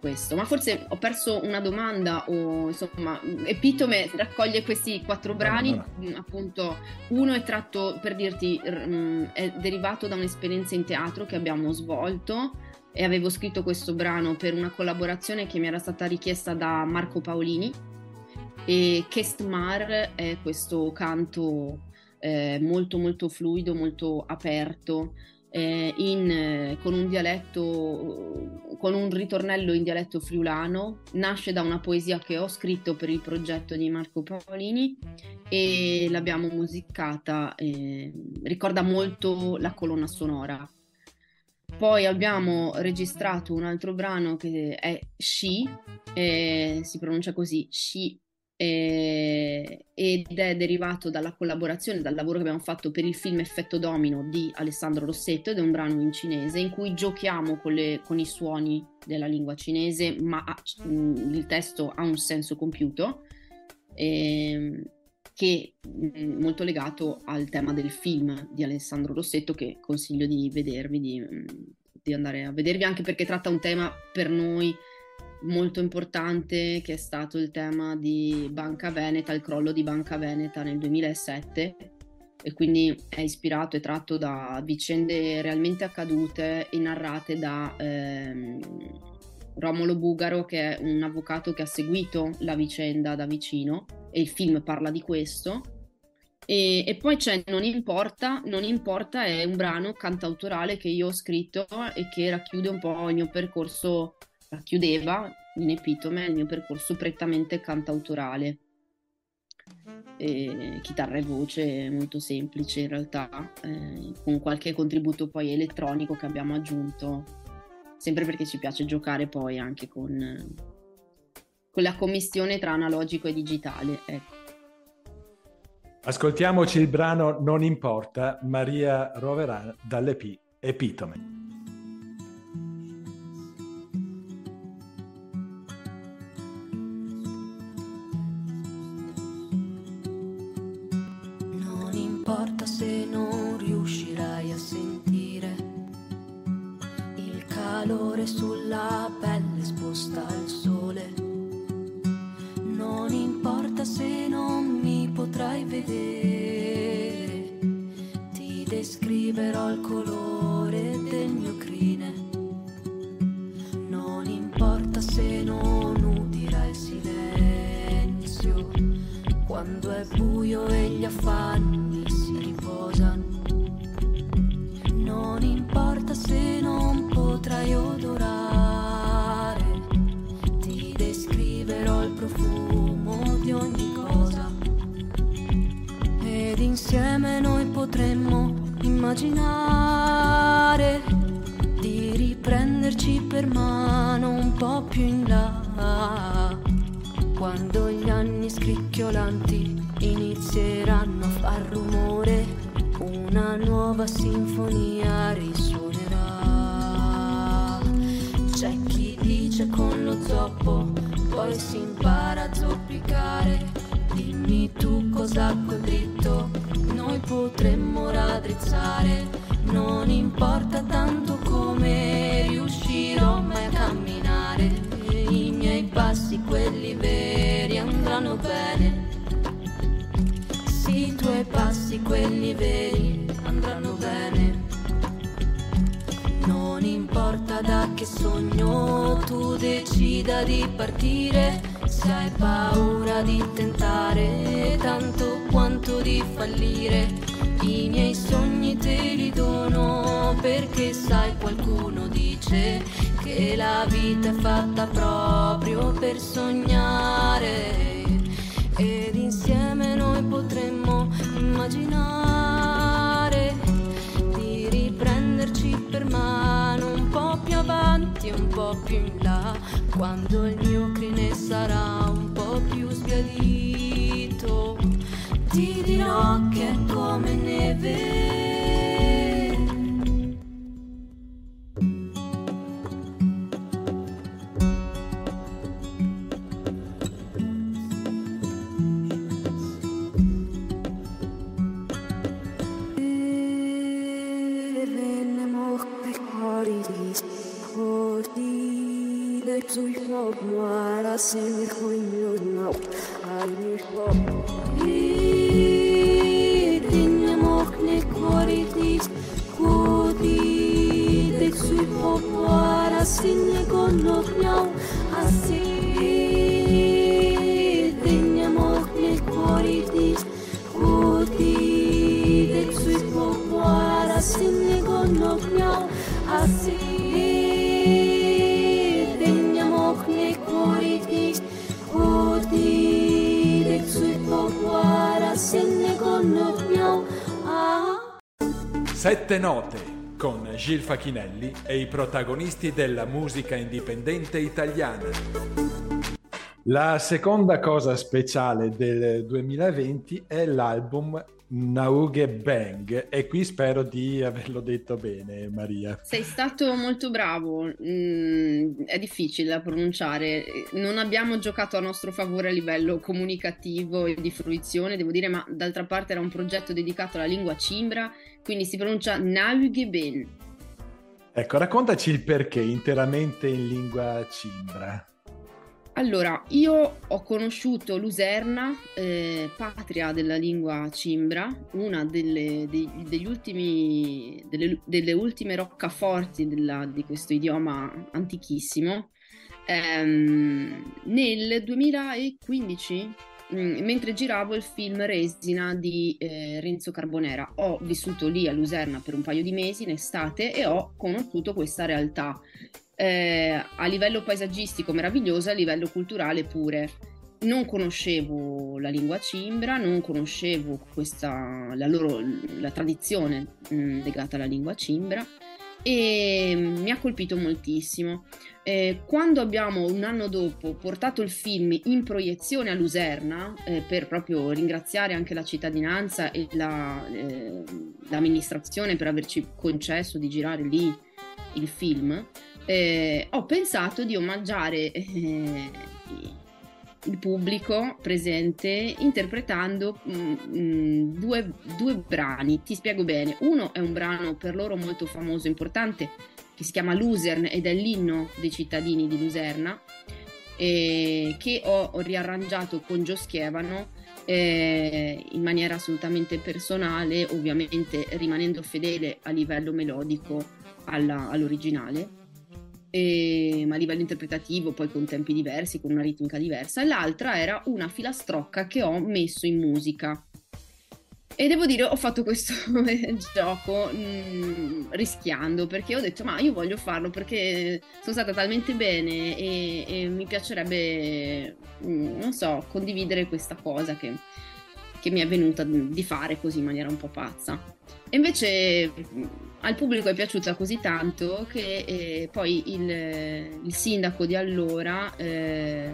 questo. Ma forse ho perso una domanda o insomma, Epitome raccoglie questi quattro brani, no, no. appunto uno è tratto per dirti è derivato da un'esperienza in teatro che abbiamo svolto e avevo scritto questo brano per una collaborazione che mi era stata richiesta da Marco Paolini e Kestmar è questo canto eh, molto molto fluido, molto aperto, eh, in, con un dialetto, con un ritornello in dialetto friulano, nasce da una poesia che ho scritto per il progetto di Marco Paolini e l'abbiamo musicata, eh, ricorda molto la colonna sonora. Poi abbiamo registrato un altro brano che è She, eh, si pronuncia così, She eh, ed è derivato dalla collaborazione, dal lavoro che abbiamo fatto per il film Effetto Domino di Alessandro Rossetto ed è un brano in cinese in cui giochiamo con, le, con i suoni della lingua cinese ma ha, mm, il testo ha un senso compiuto eh, che è mm, molto legato al tema del film di Alessandro Rossetto che consiglio di vedervi, di, mm, di andare a vedervi anche perché tratta un tema per noi molto importante che è stato il tema di Banca Veneta, il crollo di Banca Veneta nel 2007 e quindi è ispirato e tratto da vicende realmente accadute e narrate da ehm, Romolo Bugaro che è un avvocato che ha seguito la vicenda da vicino e il film parla di questo. E, e, poi c'è Non importa, Non importa è un brano cantautorale che io ho scritto e che racchiude un po' il mio percorso racchiudeva in epitome il mio percorso prettamente cantautorale. E chitarra e voce molto semplice in realtà, eh, con qualche contributo poi elettronico che abbiamo aggiunto, sempre perché ci piace giocare poi anche con, con la commissione tra analogico e digitale. Ecco.
Ascoltiamoci il brano Non importa, Maria Roverà dall'EP Epitome.
Calore sulla pelle esposta al sole. Non importa se non mi potrai vedere, ti descriverò il colore del mio crine. Non importa se non udirai il silenzio, quando è buio e gli affanni si riposano. Non importa se non potrai odorare, ti descriverò il profumo di ogni cosa. Ed insieme noi potremmo immaginare di riprenderci per mano un po' più in là. Quando gli anni scricchiolanti inizieranno a far rumore, una nuova sinfonia risuona nasce con lo zoppo, poi si impara a zoppicare. Dimmi tu cosa quel dritto, noi potremmo raddrizzare. Non importa tanto come riuscirò mai a camminare. I miei passi, quelli veri, andranno bene. Sì, i tuoi passi, quelli veri, andranno bene. Non importa da che sogno tu decida di partire, se hai paura di tentare tanto quanto di fallire, i miei sogni te li dono per perché sai qualcuno dice che la vita è fatta proprio per sognare. Ed insieme noi potremmo immaginare per un po' più avanti un po' più in là. Quando il mio crine sarà un po' più sbiadito ti dirò che è come neve Duymak mara seni koyuyor Almak Dinle mohne koridis Kodi Dek suyho mara seni gonot miau Asi Dinle mohne koridis Kodi Dek suyho mara seni gonot miau Asi
Sette note con Gil Facchinelli e i protagonisti della musica indipendente italiana. La seconda cosa speciale del 2020 è l'album Nauge Bang e qui spero di averlo detto bene Maria.
Sei stato molto bravo, mm, è difficile da pronunciare, non abbiamo giocato a nostro favore a livello comunicativo e di fruizione, devo dire, ma d'altra parte era un progetto dedicato alla lingua cimbra, quindi si pronuncia Nauge Bang.
Ecco, raccontaci il perché interamente in lingua cimbra.
Allora, io ho conosciuto Luserna, eh, patria della lingua cimbra, una delle, dei, degli ultimi, delle, delle ultime roccaforti della, di questo idioma antichissimo, ehm, nel 2015, mh, mm, mentre giravo il film Resina di eh, Renzo Carbonera. Ho vissuto lì a Luserna per un paio di mesi in estate e ho conosciuto questa realtà eh, a livello paesaggistico meravigliosa, a livello culturale pure. Non conoscevo la lingua cimbra, non conoscevo questa, la, loro, la tradizione mh, mm, legata alla lingua cimbra e mi ha colpito moltissimo. Eh, quando abbiamo un anno dopo portato il film in proiezione a Luserna eh, per proprio ringraziare anche la cittadinanza e la, eh, l'amministrazione per averci concesso di girare lì il film, eh, ho pensato di omaggiare eh, il pubblico presente interpretando mh, mh, due, due, brani. Ti spiego bene. Uno è un brano per loro molto famoso e importante che si chiama Luzern ed è l'inno dei cittadini di Luserna eh, che ho, ho, riarrangiato con Gio Schievano eh, in maniera assolutamente personale, ovviamente rimanendo fedele a livello melodico alla, all'originale e, ma a livello interpretativo poi con tempi diversi, con una ritmica diversa, e l'altra era una filastrocca che ho messo in musica. E devo dire, ho fatto questo gioco mh, mm, rischiando perché ho detto, ma io voglio farlo perché sono stata talmente bene e, e mi piacerebbe, mh, mm, non so, condividere questa cosa che, che mi è venuta di fare così in maniera un po' pazza. E invece al pubblico è piaciuta così tanto che eh, poi il, il, sindaco di allora, eh,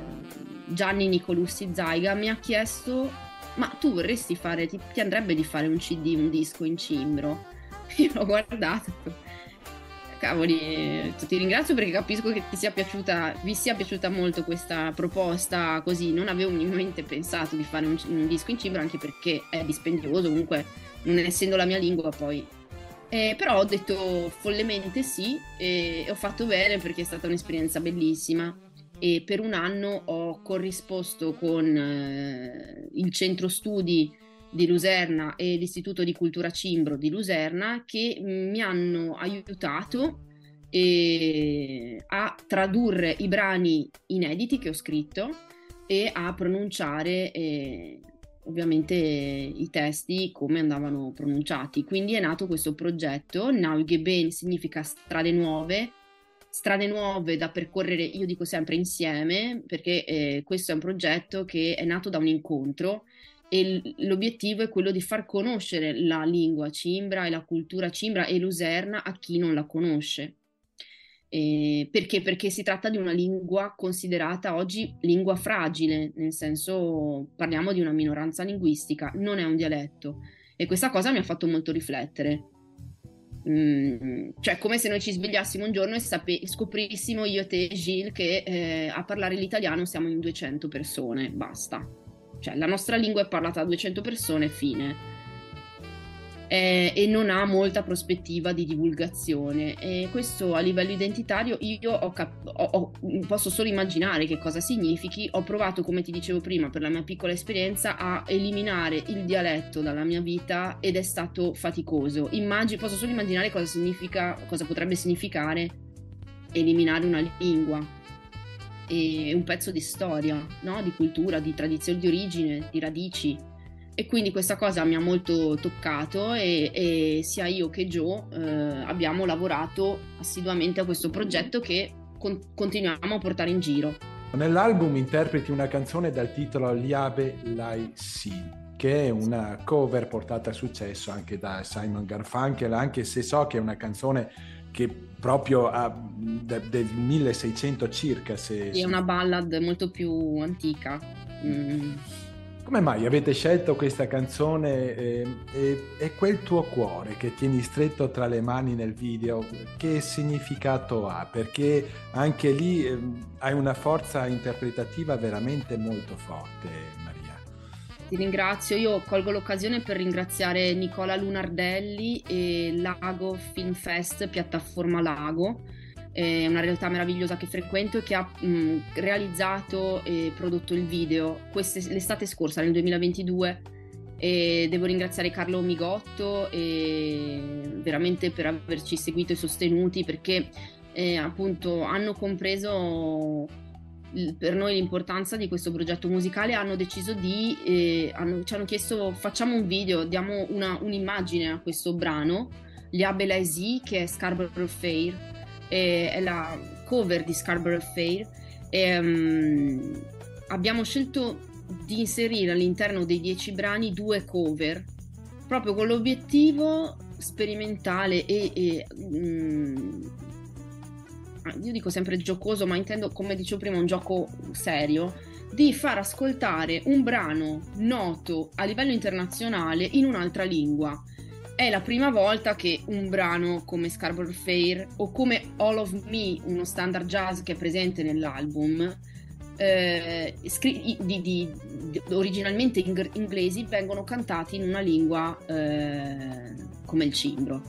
Gianni Nicolussi Zaiga, mi ha chiesto ma tu vorresti fare, ti, ti, andrebbe di fare un CD, un disco in cimbro? Io l'ho guardato, cavoli, ti ringrazio perché capisco che sia piaciuta, vi sia piaciuta molto questa proposta così, non avevo minimamente pensato di fare un, un disco in cimbro anche perché è dispendioso, comunque non essendo la mia lingua poi. Eh, però ho detto follemente sì e ho fatto bene perché è stata un'esperienza bellissima. E per un anno ho corrisposto con eh, il centro studi di Luserna e l'Istituto di Cultura Cimbro di Luserna che mi hanno aiutato eh, a tradurre i brani inediti che ho scritto e a pronunciare eh, ovviamente i testi come andavano pronunciati. Quindi è nato questo progetto, Naugeben significa strade nuove, strade nuove da percorrere, io dico sempre insieme, perché eh, questo è un progetto che è nato da un incontro e l'obiettivo è quello di far conoscere la lingua cimbra e la cultura cimbra e luserna a chi non la conosce. Eh, perché? Perché si tratta di una lingua considerata oggi lingua fragile, nel senso parliamo di una minoranza linguistica, non è un dialetto. E questa cosa mi ha fatto molto riflettere. Mm, cioè, come se noi ci svegliassimo un giorno e sape- scoprissimo io e te, Gilles, che eh, a parlare l'italiano siamo in 200 persone, basta. Cioè, la nostra lingua è parlata da 200 persone, fine eh, e non ha molta prospettiva di divulgazione. E questo a livello identitario io ho cap- ho, ho, posso solo immaginare che cosa significhi. Ho provato, come ti dicevo prima, per la mia piccola esperienza, a eliminare il dialetto dalla mia vita ed è stato faticoso. Immagino, posso solo immaginare cosa cosa potrebbe significare eliminare una lingua e un pezzo di storia, no? di cultura, di tradizione di origine, di radici e quindi questa cosa mi ha molto toccato e, e sia io che Joe eh, abbiamo lavorato assiduamente a questo progetto che con- continuiamo a portare in giro.
Nell'album interpreti una canzone dal titolo Liabe Lai Si, che è una cover portata a successo anche da Simon Garfunkel, anche se so che è una canzone che proprio ha del 1600 circa. Se,
è una ballad molto più antica. Mm.
Come mai avete scelto questa canzone eh, e, e, quel tuo cuore che tieni stretto tra le mani nel video, che significato ha? Perché anche lì eh, hai una forza interpretativa veramente molto forte.
Ti ringrazio, io colgo l'occasione per ringraziare Nicola Lunardelli e Lago Film Fest, piattaforma Lago è una realtà meravigliosa che frequento e che ha mh, realizzato e prodotto il video Queste, l'estate scorsa, nel 2022. E devo ringraziare Carlo Migotto veramente per averci seguito e sostenuti perché eh, appunto hanno compreso per noi l'importanza di questo progetto musicale hanno deciso di eh, hanno, ci hanno chiesto facciamo un video diamo una, un'immagine a questo brano Gli Abelaisi che è Scarborough Fair è la cover di Scarborough Fair e um, abbiamo scelto di inserire all'interno dei dieci brani due cover proprio con l'obiettivo sperimentale e, e um, io dico sempre giocoso ma intendo come dicevo prima un gioco serio di far ascoltare un brano noto a livello internazionale in un'altra lingua è la prima volta che un brano come Scarborough Fair o come All of Me, uno standard jazz che è presente nell'album, eh, scri- di, di, di, originalmente ing- inglesi, vengono cantati in una lingua eh, come il cimbro.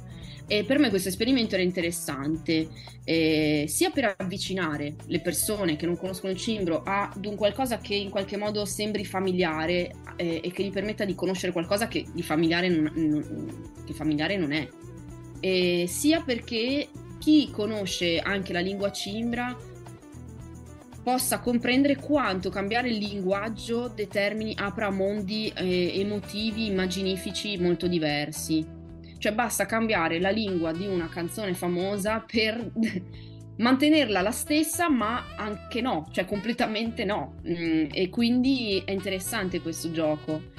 E per me questo esperimento era interessante, eh, sia per avvicinare le persone che non conoscono il cimbro ad un qualcosa che in qualche modo sembri familiare eh, e che gli permetta di conoscere qualcosa che di familiare non, non, che familiare non è, e sia perché chi conosce anche la lingua cimbra possa comprendere quanto cambiare il linguaggio determini, apra mondi eh, emotivi, immaginifici molto diversi. Cioè basta cambiare la lingua di una canzone famosa per mantenerla la stessa, ma anche no, cioè completamente no. Mm, e quindi è interessante questo gioco.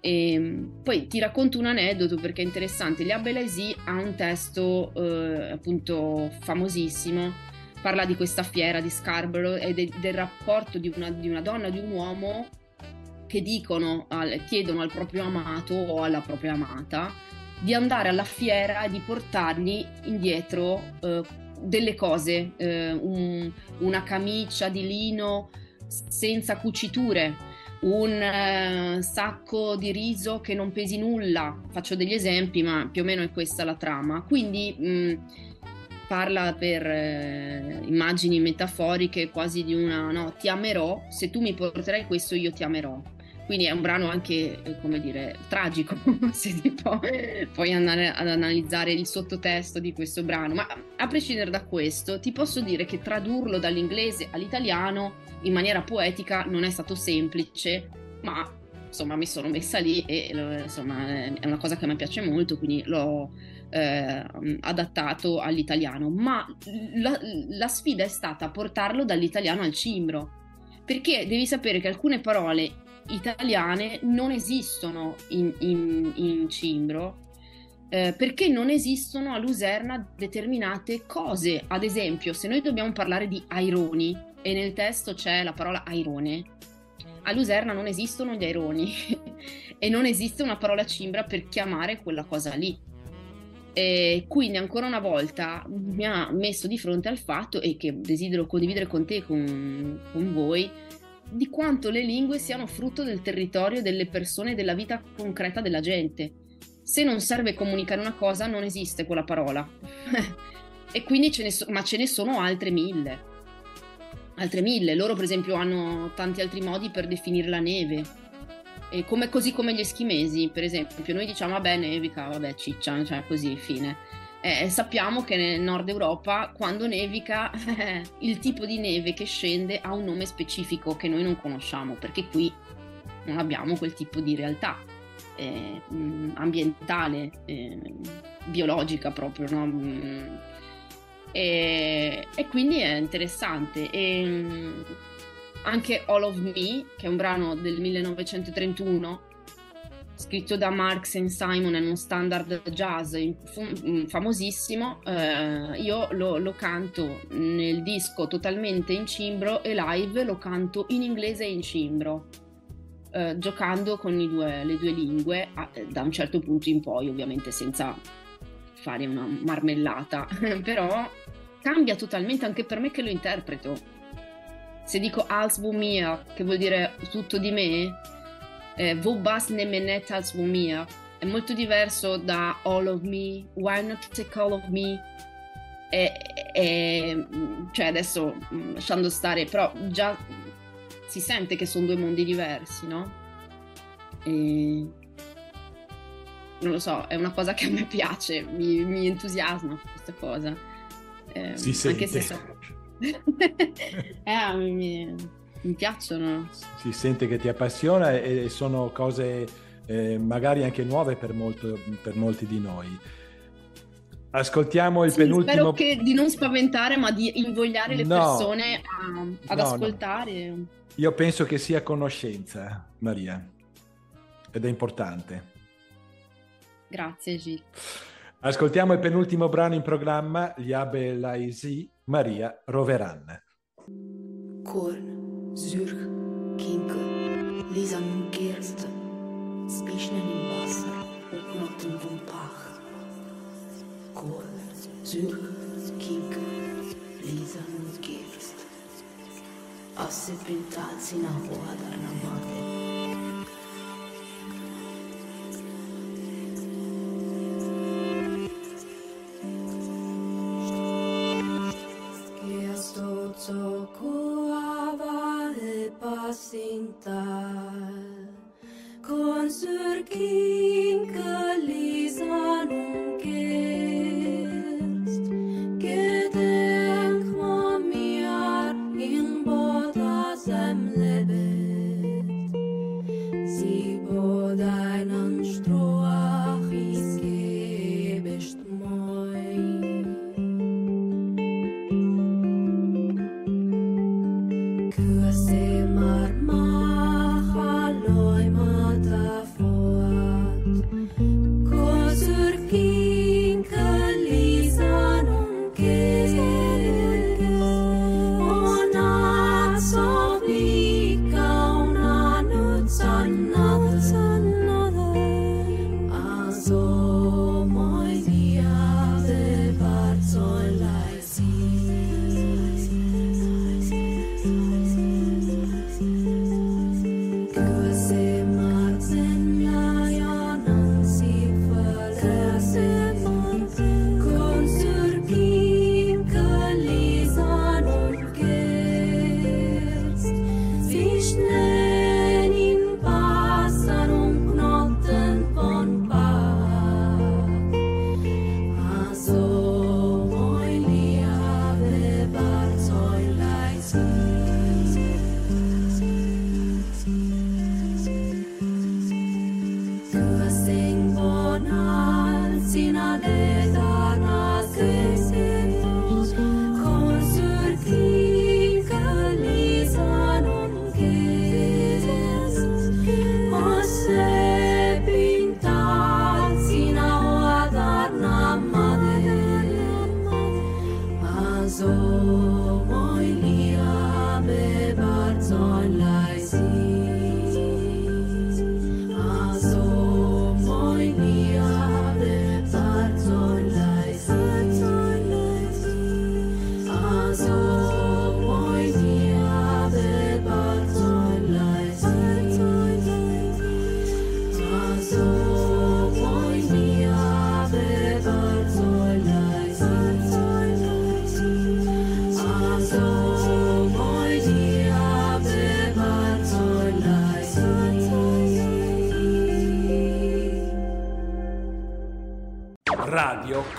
E ehm, poi ti racconto un aneddoto perché è interessante. Lia Belaisi ha un testo eh, appunto famosissimo. Parla di questa fiera di Scarborough e de- del rapporto di una, di una donna e di un uomo che dicono, al, chiedono al proprio amato o alla propria amata di andare alla fiera e di portargli indietro eh, delle cose, eh, un, una camicia di lino senza cuciture, un eh, sacco di riso che non pesi nulla. Faccio degli esempi, ma più o meno è questa la trama. Quindi mh, parla per eh, immagini metaforiche quasi di una no, ti amerò, se tu mi porterai questo io ti amerò. Quindi è un brano anche, eh, come dire, tragico, se ti puoi andare ad analizzare il sottotesto di questo brano. Ma a prescindere da questo, ti posso dire che tradurlo dall'inglese all'italiano in maniera poetica non è stato semplice, ma insomma mi sono messa lì e insomma è una cosa che me piace molto, quindi l'ho eh, adattato all'italiano, ma la, la sfida è stata portarlo dall'italiano al cimbro, perché devi sapere che alcune parole italiane non esistono in, in, in cimbro eh, perché non esistono a Luserna determinate cose. Ad esempio, se noi dobbiamo parlare di aironi e nel testo c'è la parola airone, a Luserna non esistono gli aironi e non esiste una parola cimbra per chiamare quella cosa lì. E quindi ancora una volta mi ha messo di fronte al fatto e che desidero condividere con te, con, con voi, di quanto le lingue siano frutto del territorio, delle persone, della vita concreta della gente. Se non serve comunicare una cosa, non esiste quella parola. e quindi ce ne so- ma ce ne sono altre mille. Altre mille. Loro, per esempio, hanno tanti altri modi per definire la neve e come, così come gli eschimesi, per esempio, noi diciamo vabbè nevica, vabbè ciccia, cioè così, fine. Eh, sappiamo che nel nord Europa quando nevica il tipo di neve che scende ha un nome specifico che noi non conosciamo perché qui non abbiamo quel tipo di realtà eh, ambientale, eh, biologica proprio, no? Mm. E, e, quindi è interessante. E, anche All of Me, che è un brano del 1931, scritto da Marx and Simon, è uno standard jazz mm, famosissimo, eh, io lo, lo, canto nel disco totalmente in cimbro e live lo canto in inglese e in cimbro. Eh, giocando con due, le due lingue a, da un certo punto in poi, ovviamente senza fare una marmellata, però cambia totalmente anche per me che lo interpreto se dico als mia, che vuol dire tutto di me, eh, Wo bas ne menet als mia, è molto diverso da all of me, why not take all of me? E, e, cioè adesso mm, lasciando stare, però già si sente che sono due mondi diversi, no? E, non lo so, è una cosa che a me piace, mi, mi entusiasma questa cosa.
Eh, si sente. Anche se so,
eh, mi, mi, piacciono.
Si sente che ti appassiona e sono cose eh, magari anche nuove per, molto, per, molti di noi. Ascoltiamo il
sì,
penultimo.
Spero che, di non spaventare, ma di invogliare le no, persone a, ad no, ascoltare.
No. Io penso che sia conoscenza, Maria, ed è importante.
Grazie, Gilles.
Ascoltiamo il penultimo brano in programma, Gli Abe Laisi, Maria Roveran. Zürg, kinke, lees aan hun keerste. Spijnen in wassen, opnotten van pach. Kool, zürg, kinke, lees aan hun keerste. As se pintați în ahoa, dar n-am Syösi marmaa.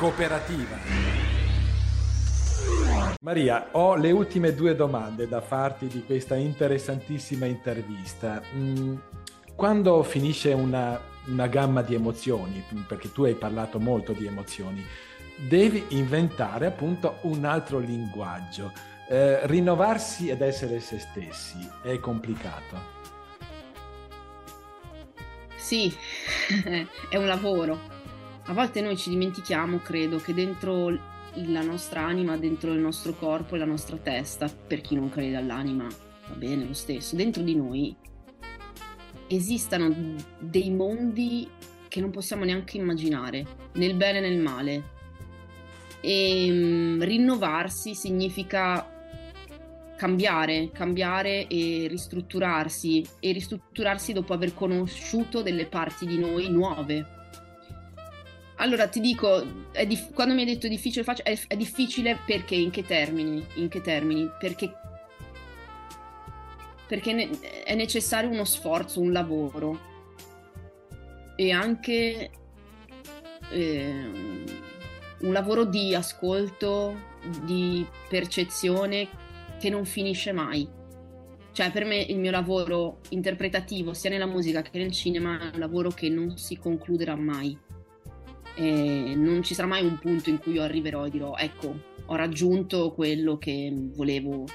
Cooperativa. Maria, ho le ultime due domande da farti di questa interessantissima intervista. Mm, quando finisce una, una gamma di emozioni, perché tu hai parlato molto di emozioni, devi inventare appunto un altro linguaggio. Eh, rinnovarsi ed essere se stessi è complicato.
Sì, è un lavoro a volte noi ci dimentichiamo, credo, che dentro la nostra anima, dentro il nostro corpo e la nostra testa, per chi non crede all'anima, va bene lo stesso, dentro di noi esistano dei mondi che non possiamo neanche immaginare, nel bene e nel male. E um, rinnovarsi significa cambiare, cambiare e ristrutturarsi e ristrutturarsi dopo aver conosciuto delle parti di noi nuove allora ti dico, dif- quando mi hai detto difficile faccio, è, è, difficile perché in che termini? In che termini? Perché, perché ne- è necessario uno sforzo, un lavoro e anche eh, un lavoro di ascolto, di percezione che non finisce mai. Cioè, per me il mio lavoro interpretativo, sia nella musica che nel cinema, è un lavoro che non si concluderà mai e non ci sarà mai un punto in cui io arriverò e dirò ecco, ho raggiunto quello che volevo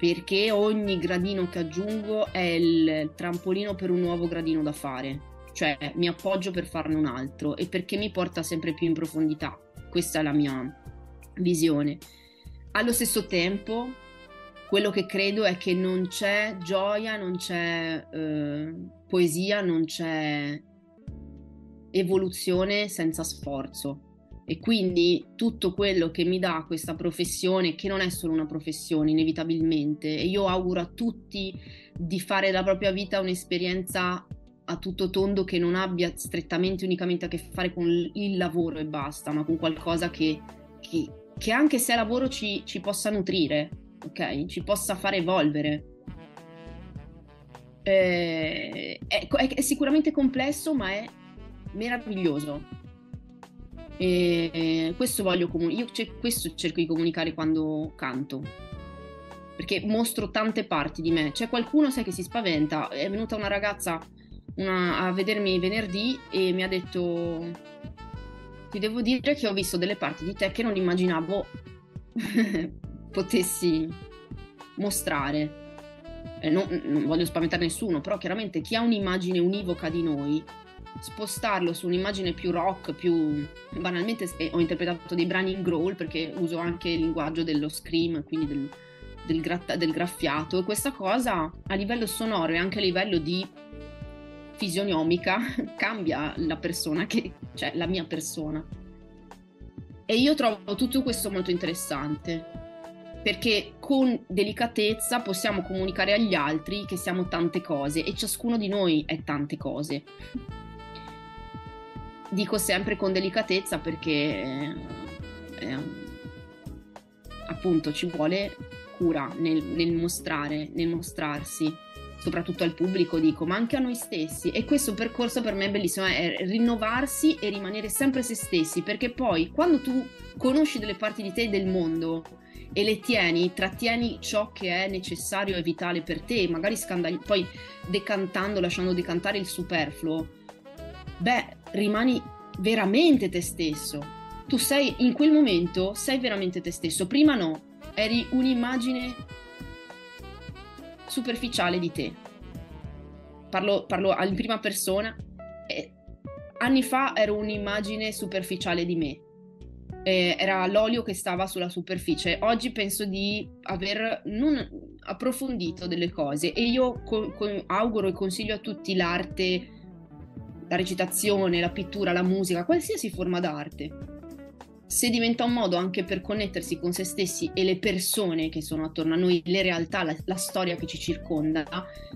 perché ogni gradino che aggiungo è il trampolino per un nuovo gradino da fare, cioè mi appoggio per farne un altro e perché mi porta sempre più in profondità. Questa è la mia visione. Allo stesso tempo, quello che credo è che non c'è gioia, non c'è eh, poesia, non c'è evoluzione senza sforzo. E quindi tutto quello che mi dà questa professione, che non è solo una professione, inevitabilmente, e io auguro a tutti di fare della propria vita un'esperienza a tutto tondo che non abbia strettamente unicamente a che fare con il lavoro e basta, ma con qualcosa che, che, che anche se è lavoro ci, ci, possa nutrire, ok? Ci possa fare evolvere. Eh, è, è, sicuramente complesso, ma è meraviglioso. E questo voglio comunicare, io questo cerco di comunicare quando canto, perché mostro tante parti di me. C'è qualcuno, sai, che si spaventa. È venuta una ragazza una, a vedermi venerdì e mi ha detto: Ti devo dire che ho visto delle parti di te che non immaginavo potessi mostrare. Eh, non, non voglio spaventare nessuno, però chiaramente chi ha un'immagine univoca di noi spostarlo su un'immagine più rock, più banalmente ho interpretato dei brani in growl perché uso anche il linguaggio dello scream, quindi del, del, gratta, del graffiato e questa cosa a livello sonoro e anche a livello di fisionomica cambia la persona che, cioè la mia persona. E io trovo tutto questo molto interessante perché con delicatezza possiamo comunicare agli altri che siamo tante cose e ciascuno di noi è tante cose dico sempre con delicatezza perché eh, eh, appunto ci vuole cura nel, nel, mostrare, nel mostrarsi, soprattutto al pubblico dico, ma anche a noi stessi. E questo percorso per me è bellissimo, è rinnovarsi e rimanere sempre se stessi, perché poi quando tu conosci delle parti di te e del mondo e le tieni, trattieni ciò che è necessario e vitale per te, magari scandagli, poi decantando, lasciando decantare il superfluo, beh, rimani veramente te stesso. Tu sei in quel momento, sei veramente te stesso. Prima no, eri un'immagine superficiale di te. Parlo, parlo in prima persona. E anni fa ero un'immagine superficiale di me. eh, era l'olio che stava sulla superficie. Oggi penso di aver non approfondito delle cose e io co- co- auguro e consiglio a tutti l'arte, la recitazione, la pittura, la musica, qualsiasi forma d'arte. Se diventa un modo anche per connettersi con se stessi e le persone che sono attorno a noi, le realtà, la, la storia che ci circonda,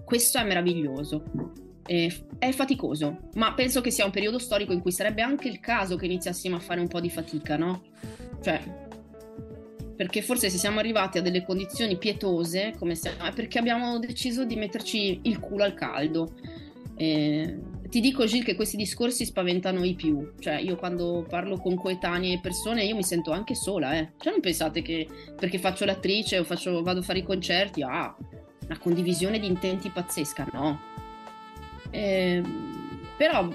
questo è meraviglioso eh, è faticoso, ma penso che sia un periodo storico in cui sarebbe anche il caso che iniziassimo a fare un po' di fatica, no? Cioè, perché forse se siamo arrivati a delle condizioni pietose, come siamo, è perché abbiamo deciso di metterci il culo al caldo. Eh, ti dico Gil che questi discorsi spaventano i più, cioè io quando parlo con coetanee persone io mi sento anche sola, eh. Cioè non pensate che perché faccio l'attrice o faccio, vado a fare i concerti, ah, una condivisione di intenti pazzesca, no eh, però,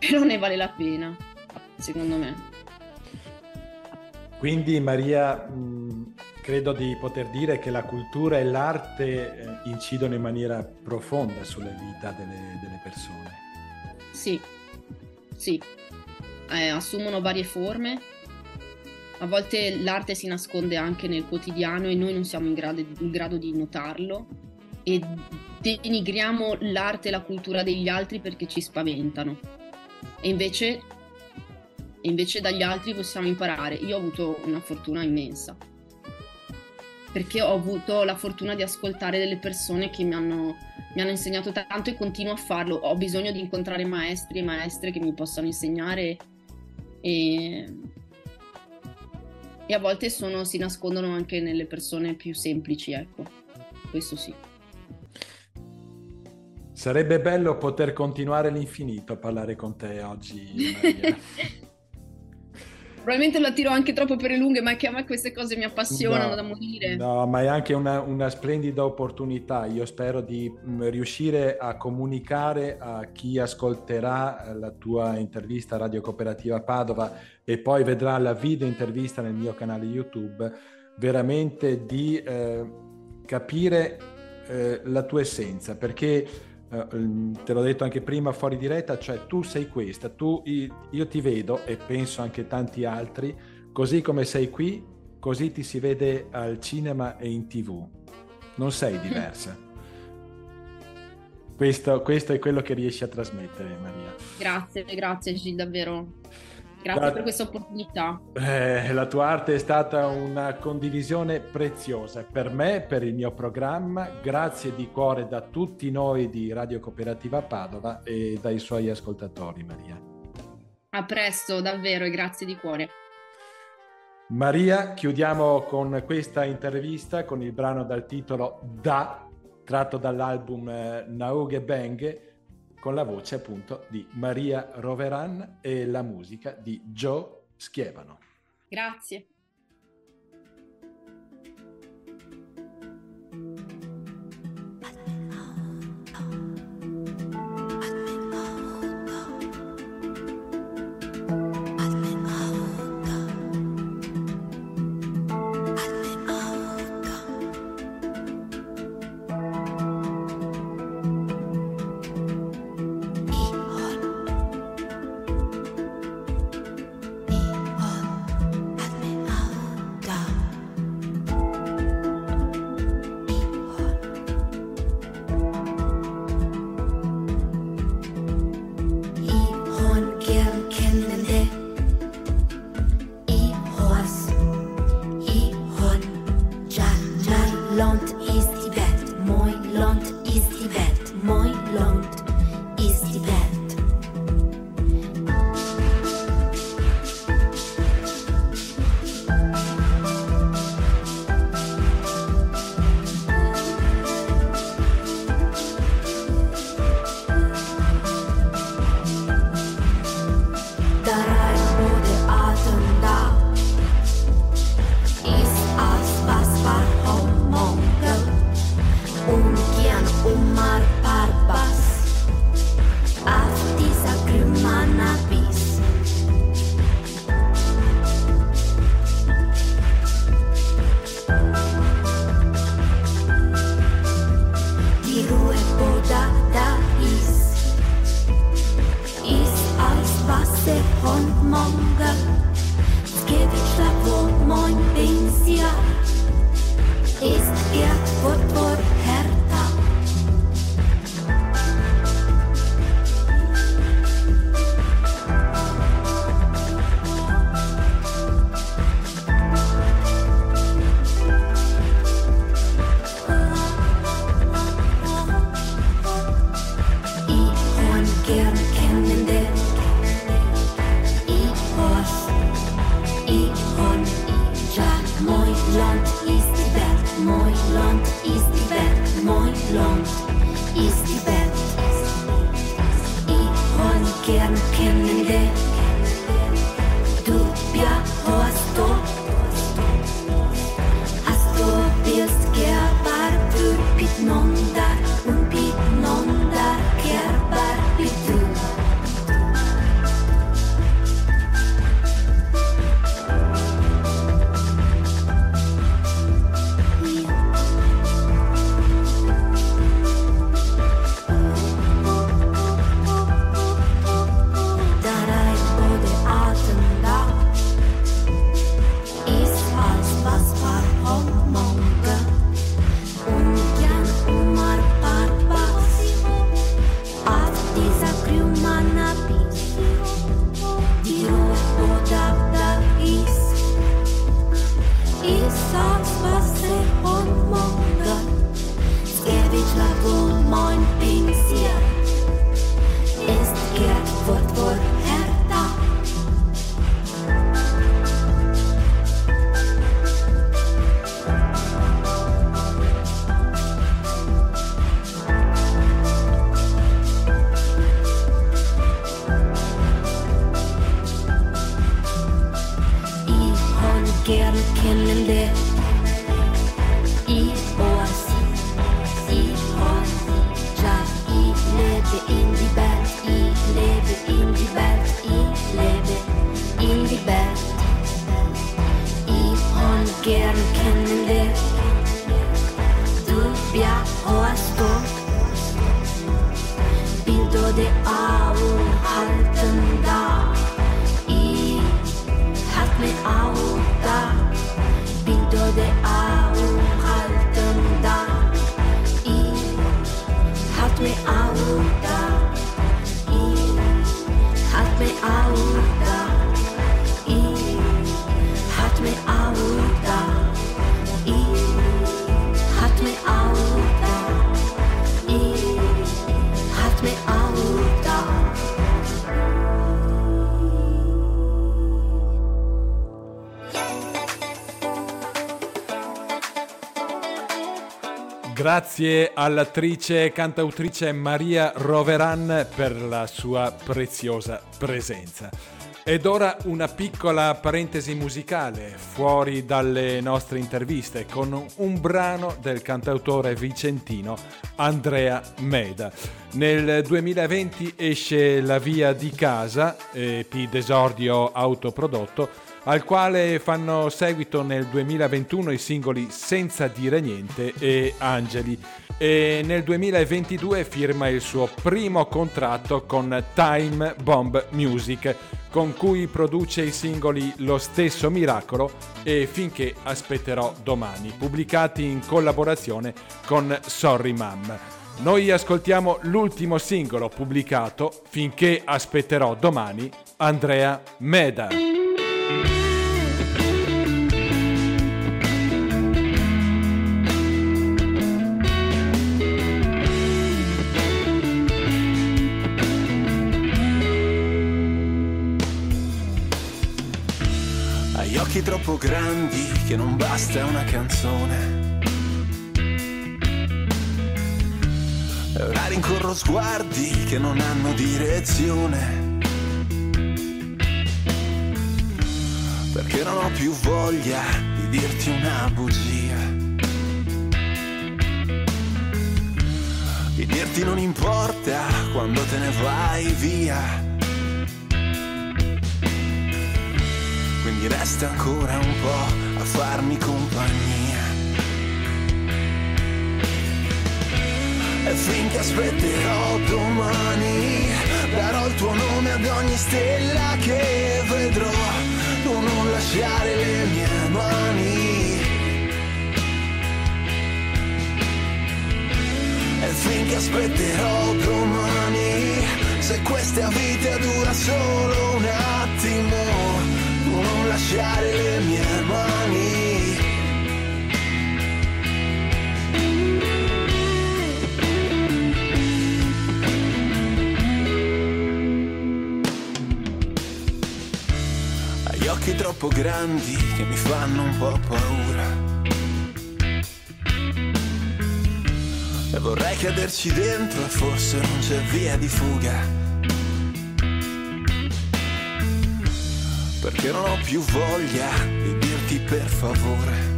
però ne vale la pena, secondo me.
Quindi Maria, credo di poter dire che la cultura e l'arte eh, incidono in maniera profonda sulla vita delle, delle persone.
Sì, sì, eh, assumono varie forme. A volte l'arte si nasconde anche nel quotidiano e noi non siamo in grado, in grado di notarlo e denigriamo l'arte e la cultura degli altri perché ci spaventano. E invece, invece dagli altri possiamo imparare. Io ho avuto una fortuna immensa perché ho avuto la fortuna di ascoltare delle persone che mi hanno, mi hanno, insegnato tanto e continuo a farlo. Ho bisogno di incontrare maestri e maestre che mi possano insegnare e, e a volte sono, si nascondono anche nelle persone più semplici, ecco, questo sì.
Sarebbe bello poter continuare all'infinito a parlare con te oggi.
Probabilmente la tiro anche troppo per le lunghe, ma che a me queste cose mi appassionano no, da morire.
No, ma è anche una, una, splendida opportunità. Io spero di mm, riuscire a comunicare a chi ascolterà la tua intervista Radio Cooperativa Padova e poi vedrà la video intervista nel mio canale YouTube, veramente di eh, capire eh, la tua essenza, perché eh, ehm, te l'ho detto anche prima fuori diretta, cioè tu sei questa, tu, io ti vedo e penso anche tanti altri, così come sei qui, così ti si vede al cinema e in tv. Non sei diversa. Questo, questo è quello che riesci a trasmettere, Maria.
Grazie, grazie Gil, davvero. Grazie la, per questa opportunità.
Eh, la tua arte è stata una condivisione preziosa per me, per il mio programma. Grazie di cuore da tutti noi di Radio Cooperativa Padova e dai suoi ascoltatori, Maria.
A presto, davvero, e grazie di cuore.
Maria, chiudiamo con questa intervista con il brano dal titolo Da, tratto dall'album eh, Nauge Bang con la voce appunto di Maria Roveran e la musica di Joe Schievano.
Grazie.
Yürü hep burada der I will
Grazie all'attrice e cantautrice Maria Roveran per la sua preziosa presenza. Ed ora una piccola parentesi musicale fuori dalle nostre interviste con un brano del cantautore vicentino Andrea Meda. Nel 2020 esce La via di casa, EP d'esordio autoprodotto, al quale fanno seguito nel 2021 i singoli Senza dire niente e Angeli e nel 2022 firma il suo primo contratto con Time Bomb Music con cui produce i singoli Lo stesso miracolo e Finché aspetterò domani, pubblicati in collaborazione con Sorry Mom. Noi ascoltiamo l'ultimo singolo pubblicato, Finché aspetterò domani, Andrea Meda.
Troppo grandi che non basta una canzone. Ora rincorro sguardi che non hanno direzione. Perché non ho più voglia di dirti una bugia. Di dirti non importa quando te ne vai via. quindi resta ancora un po' a farmi compagnia. E finché aspetterò domani, darò il tuo nome ad ogni stella che vedrò, tu non lasciare le mie mani. E finché aspetterò domani, se questa vita dura solo un attimo, tu non lasciare le mie mani. Hai occhi troppo grandi che mi fanno un po' paura. E vorrei caderci dentro forse non c'è via di fuga. Perché non ho più voglia di dirti per favore.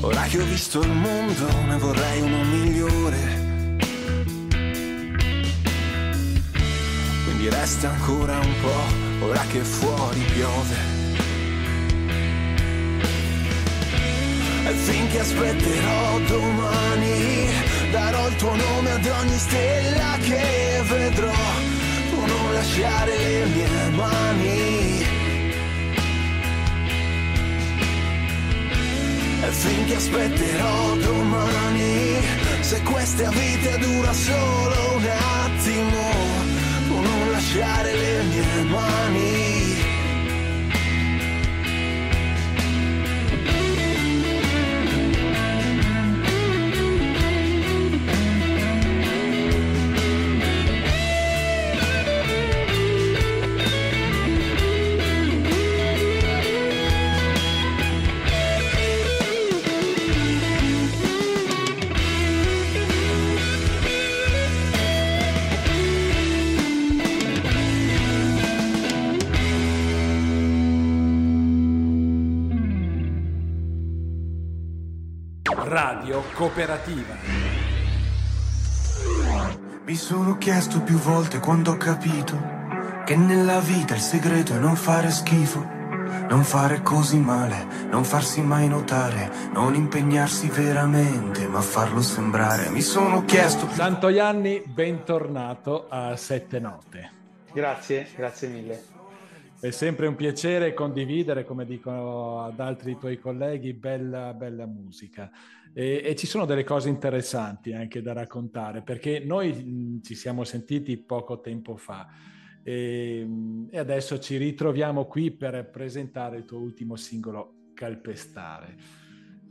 Ora che ho visto il mondo ne vorrei uno migliore. Quindi resta ancora un po', ora che fuori piove. E finché aspetterò domani, darò il tuo nome ad ogni stella che vedrò. Tu non lasciare le mie mani. E finché aspetterò domani, se questa vita dura solo un attimo, tu non lasciare le mie
Radio Cooperativa.
Mi sono chiesto più volte quando ho capito che nella vita il segreto è non fare schifo, non fare così male, non farsi mai notare, non impegnarsi veramente, ma farlo sembrare. Mi sono chiesto.
Santo Ianni, bentornato a Sette Note.
Grazie, grazie mille.
È sempre un piacere condividere, come dicono ad altri tuoi colleghi, bella, bella musica. E, e, ci sono delle cose interessanti anche da raccontare, perché noi ci siamo sentiti poco tempo fa e, e, adesso ci ritroviamo qui per presentare il tuo ultimo singolo, Calpestare.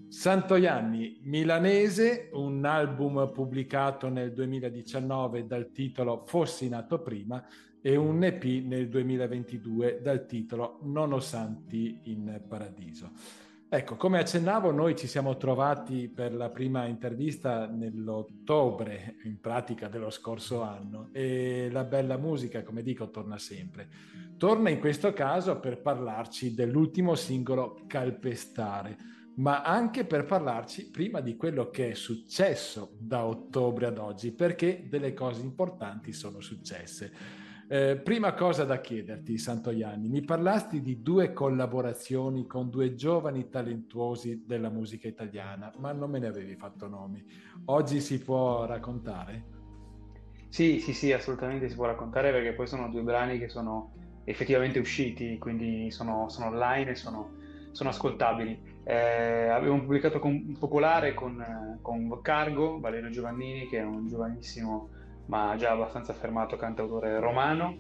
Santo Ianni, milanese, un album pubblicato nel 2019 dal titolo Fossi nato prima e un EP nel 2022 dal titolo Nono Santi in Paradiso. Ecco, come accennavo, noi ci siamo trovati per la prima intervista nell'ottobre, in pratica dello scorso anno, e la bella musica, come dico, torna sempre. Torna in questo caso per parlarci dell'ultimo singolo Calpestare, ma anche per parlarci prima di quello che è successo da ottobre ad oggi, perché delle cose importanti sono successe. Eh, prima cosa da chiederti, Santoianni, mi parlasti di due collaborazioni con due giovani talentuosi della musica italiana, ma non me ne avevi fatto nomi. Oggi si può raccontare?
Sì, sì, sì, assolutamente si può raccontare perché poi sono due brani che sono effettivamente usciti, quindi sono, sono online e sono, sono ascoltabili. Eh, abbiamo pubblicato con Popolare con, con Cargo, Valerio Giovannini, che è un giovanissimo ma già abbastanza affermato cantautore romano.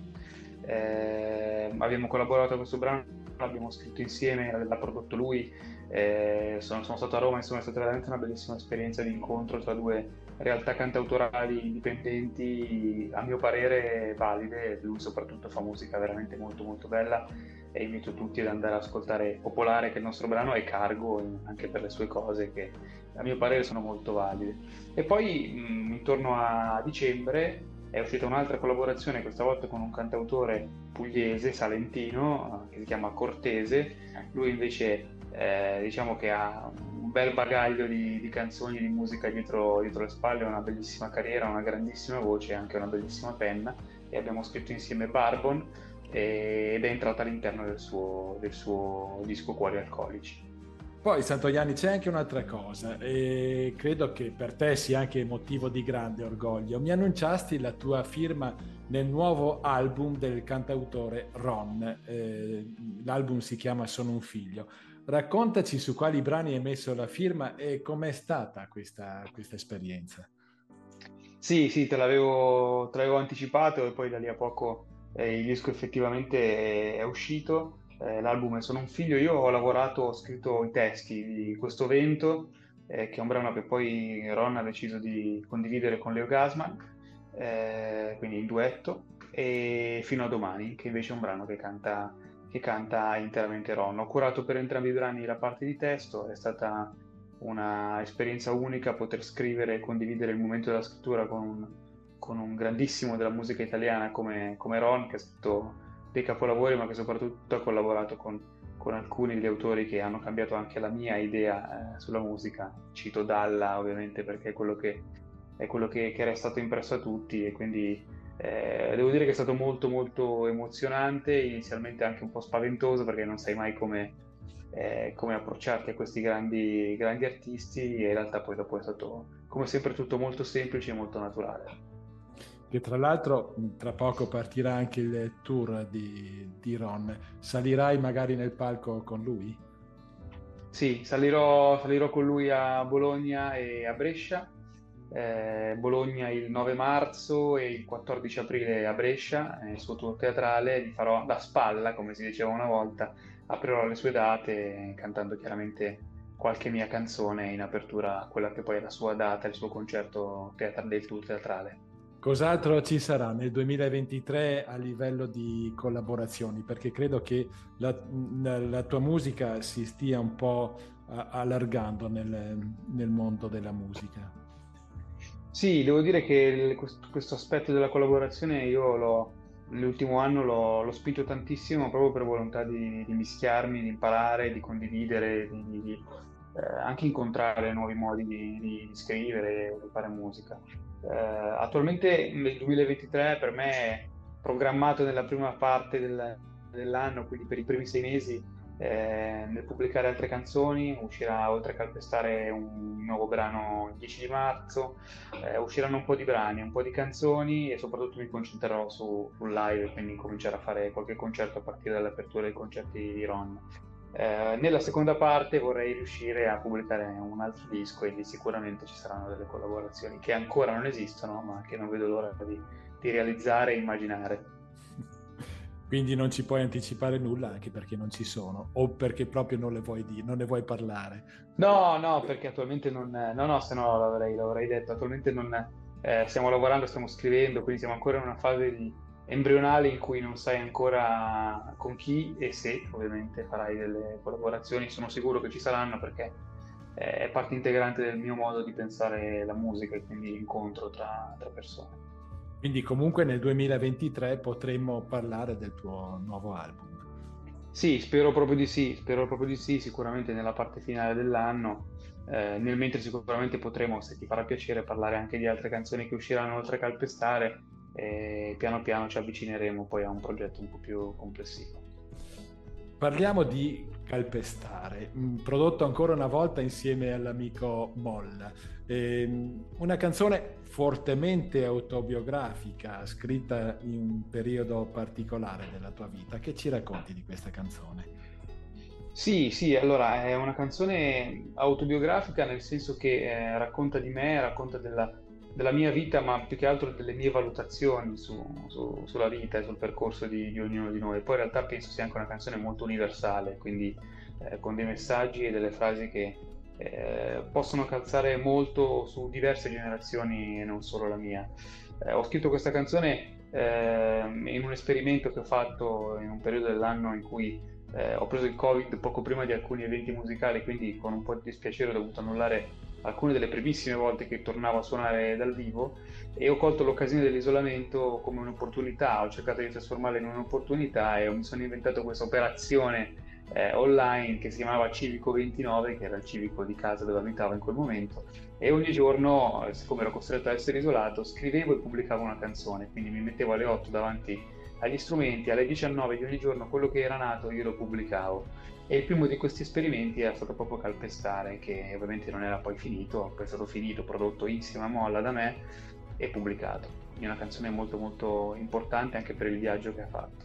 Eh, abbiamo collaborato a questo brano, l'abbiamo scritto insieme, l'ha prodotto lui. Eh, sono, sono, stato a Roma, insomma è stata veramente una bellissima esperienza di incontro tra due realtà cantautorali indipendenti, a mio parere valide. Lui soprattutto fa musica veramente molto molto bella e invito tutti ad andare ad ascoltare Popolare, che è il nostro brano, e Cargo anche per le sue cose che a mio parere sono molto valide. E poi mh, intorno a dicembre è uscita un'altra collaborazione, questa volta con un cantautore pugliese, salentino, che si chiama Cortese. Lui invece eh, diciamo che ha un bel bagaglio di, di canzoni, di musica dietro, dietro, le spalle, una bellissima carriera, una grandissima voce e anche una bellissima penna. E abbiamo scritto insieme Barbon ed è entrata all'interno del suo, del suo disco Cuori Alcolici.
Poi Santoianni c'è anche un'altra cosa e credo che per te sia anche motivo di grande orgoglio. Mi annunciasti la tua firma nel nuovo album del cantautore Ron. Eh, l'album si chiama Sono un figlio. Raccontaci su quali brani hai messo la firma e com'è stata questa, questa esperienza.
Sì, sì, te l'avevo, te l'avevo anticipato e poi da lì a poco eh, il disco effettivamente è, è uscito eh, l'album Sono un figlio, io ho lavorato, ho scritto i testi di Questo vento, eh, che è un brano che poi Ron ha deciso di condividere con Leo Gasman, eh, quindi in duetto. e Fino a domani, che invece è un brano che canta, che canta interamente Ron. Ho curato per entrambi i brani la parte di testo, è stata un'esperienza unica poter scrivere e condividere il momento della scrittura con un, con un grandissimo della musica italiana come, come, Ron, che ha scritto dei capolavori, ma che soprattutto ha collaborato con, con alcuni degli autori che hanno cambiato anche la mia idea eh, sulla musica. Cito Dalla, ovviamente, perché è quello che, è quello che, che è restato impresso a tutti e quindi eh, devo dire che è stato molto molto emozionante, inizialmente anche un po' spaventoso perché non sai mai come, eh, come approcciarti a questi grandi, grandi artisti e in realtà poi dopo è stato come sempre tutto molto semplice e molto naturale.
Che tra l'altro tra poco partirà anche il tour di, di Ron, salirai magari nel palco con lui?
Sì, salirò, salirò con lui a Bologna e a Brescia eh, Bologna il 9 marzo e il 14 aprile a Brescia, nel suo tour teatrale, gli farò da spalla, come si diceva una volta, aprirò le sue date cantando chiaramente qualche mia canzone in apertura a quella che poi è la sua data, il suo concerto teatra- del tour teatrale.
Cos'altro ci sarà nel 2023 a livello di collaborazioni? Perché credo che la, la tua musica si stia un po' allargando nel, nel mondo della musica.
Sì, devo dire che il- questo, aspetto della collaborazione io l'ho, l'ultimo anno l'ho, l'ho spinto tantissimo proprio per volontà di, di mischiarmi, di imparare, di condividere, di, di, eh, anche incontrare nuovi modi di, di scrivere, di fare musica. Eh, attualmente nel 2023 per me è programmato nella prima parte del- dell'anno, quindi per i primi sei mesi, eh, nel pubblicare altre canzoni, uscirà oltre a calpestare un nuovo brano il 10 di marzo, eh, usciranno un po' di brani, un po' di canzoni e soprattutto mi concentrerò su, sul live, quindi cominciare a fare qualche concerto a partire dall'apertura dei concerti di Ron. Eh, nella seconda parte vorrei riuscire a pubblicare un altro disco e lì sicuramente ci saranno delle collaborazioni che ancora non esistono ma che non vedo l'ora di, di realizzare e immaginare.
Quindi non ci puoi anticipare nulla anche perché non ci sono o perché proprio non le vuoi dire, non ne vuoi parlare.
No, no, perché attualmente non... No, no, se no l'avrei, l'avrei detto. Attualmente non, eh, stiamo lavorando, stiamo scrivendo, quindi siamo ancora in una fase di embrionale in cui non sai ancora con chi e se ovviamente farai delle collaborazioni. Sono sicuro che ci saranno perché eh, è parte integrante del mio modo di pensare la musica e quindi l'incontro tra, tra persone.
Quindi comunque nel 2023 potremmo parlare del tuo nuovo album.
Sì, spero proprio di sì, spero proprio di sì, sicuramente nella parte finale dell'anno, eh, nel mentre sicuramente potremo, se ti farà piacere, parlare anche di altre canzoni che usciranno oltre a Calpestare e piano piano ci avvicineremo poi a un progetto un po' più complessivo.
Parliamo di Calpestare, prodotto ancora una volta insieme all'amico Molla. Ehm, una canzone fortemente autobiografica, scritta in un periodo particolare della tua vita. Che ci racconti di questa canzone?
Sì, sì, allora è una canzone autobiografica nel senso che eh, racconta di me, racconta della, della mia vita, ma più che altro delle mie valutazioni su, su, sulla vita e sul percorso di, di, ognuno di noi. Poi in realtà penso sia anche una canzone molto universale, quindi eh, con dei messaggi e delle frasi che eh, possono calzare molto su diverse generazioni e non solo la mia. Eh, ho scritto questa canzone ehm, in un esperimento che ho fatto in un periodo dell'anno in cui eh, ho preso il Covid poco prima di alcuni eventi musicali, quindi con un po' di dispiacere ho dovuto annullare alcune delle primissime volte che tornavo a suonare dal vivo e ho colto l'occasione dell'isolamento come un'opportunità, ho cercato di trasformarla in un'opportunità e mi sono inventato questa operazione eh, online che si chiamava Civico 29, che era il civico di casa dove abitavo in quel momento, e ogni giorno, eh, siccome ero costretto a essere isolato, scrivevo e pubblicavo una canzone, quindi mi mettevo alle 8 davanti agli strumenti, alle 19 di ogni giorno quello che era nato io lo pubblicavo e il primo di questi esperimenti era stato proprio Calpestare, che ovviamente non era poi finito, poi è stato finito, prodotto insieme a Molla da me e pubblicato. È una canzone molto molto importante anche per il viaggio che ha fatto.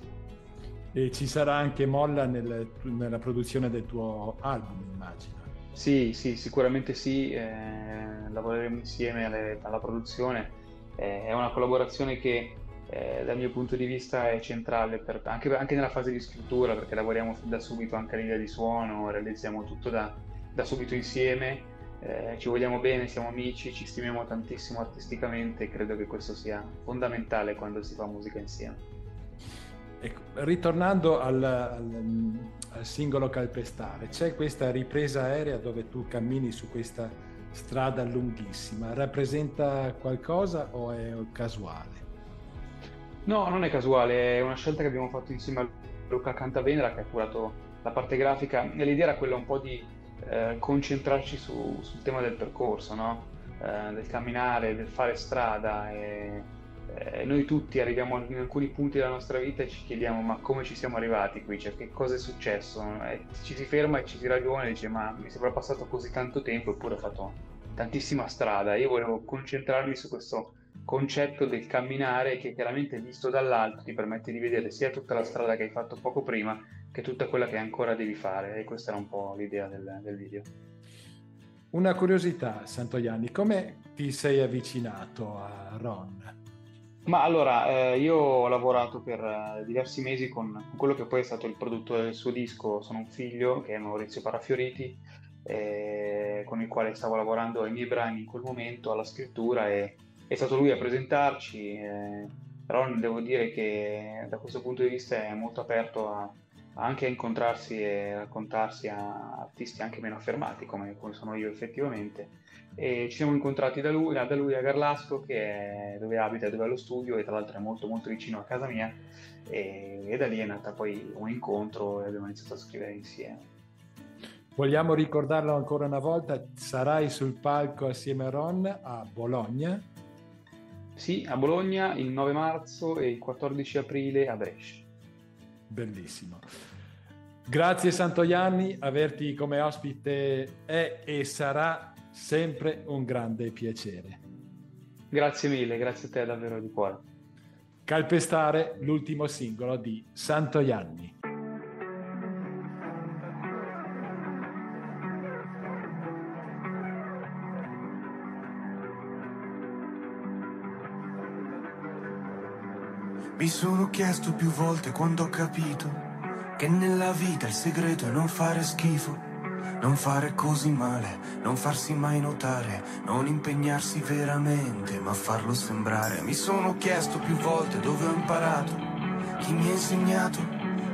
E ci sarà anche Molla nel, nella produzione del tuo album, immagino.
Sì, sì, sicuramente sì, eh, lavoreremo insieme alle, alla produzione. Eh, è una collaborazione che eh, dal mio punto di vista è centrale per, anche, anche, nella fase di scrittura perché lavoriamo da subito anche all'idea di suono, realizziamo tutto da, da subito insieme eh, ci vogliamo bene, siamo amici, ci stimiamo tantissimo artisticamente e credo che questo sia fondamentale quando si fa musica insieme.
Ecco, ritornando al, al, al, singolo calpestare, c'è questa ripresa aerea dove tu cammini su questa strada lunghissima, rappresenta qualcosa o è casuale?
No, non è casuale, è una scelta che abbiamo fatto insieme a Luca Cantavenera che ha curato la parte grafica e l'idea era quella un po' di eh, concentrarci su, sul tema del percorso, no? eh, del camminare, del fare strada e eh, noi tutti arriviamo in alcuni punti della nostra vita e ci chiediamo ma come ci siamo arrivati qui, cioè che cosa è successo? E ci si ferma e ci si ragiona e dice ma mi sembra passato così tanto tempo eppure ho fatto tantissima strada. Io volevo concentrarmi su questo concetto del camminare che chiaramente visto dall'alto ti permette di vedere sia tutta la strada che hai fatto poco prima che tutta quella che ancora devi fare e questa era un po' l'idea del, del video.
Una curiosità, Santoianni, come ti sei avvicinato a Ron?
Ma allora, eh, io ho lavorato per eh, diversi mesi con quello che poi è stato il produttore del suo disco, Sono un figlio, che è Maurizio Parafioriti, eh, con il quale stavo lavorando ai miei brani in quel momento, alla scrittura, e è stato lui a presentarci. Eh, Ron, devo dire che da questo punto di vista è molto aperto a, anche a incontrarsi e raccontarsi a artisti anche meno affermati, come, come sono io effettivamente e ci siamo incontrati da lui, da lui a Garlasco che è dove abita, dove ha lo studio e tra l'altro è molto molto vicino a casa mia e, e da lì è nata poi un incontro e abbiamo iniziato a scrivere insieme.
Vogliamo ricordarlo ancora una volta, sarai sul palco assieme a Ron a Bologna?
Sì, a Bologna il 9 marzo e il 14 aprile a Brescia.
Bellissimo. Grazie Santoianni, averti come ospite è e sarà sempre un grande piacere.
Grazie mille, grazie a te davvero di cuore.
Calpestare l'ultimo singolo di Santoianni.
Mi sono chiesto più volte quando ho capito che nella vita il segreto è non fare schifo non fare così male, non farsi mai notare, non impegnarsi veramente, ma farlo sembrare. Mi sono chiesto più volte dove ho imparato, chi mi ha insegnato,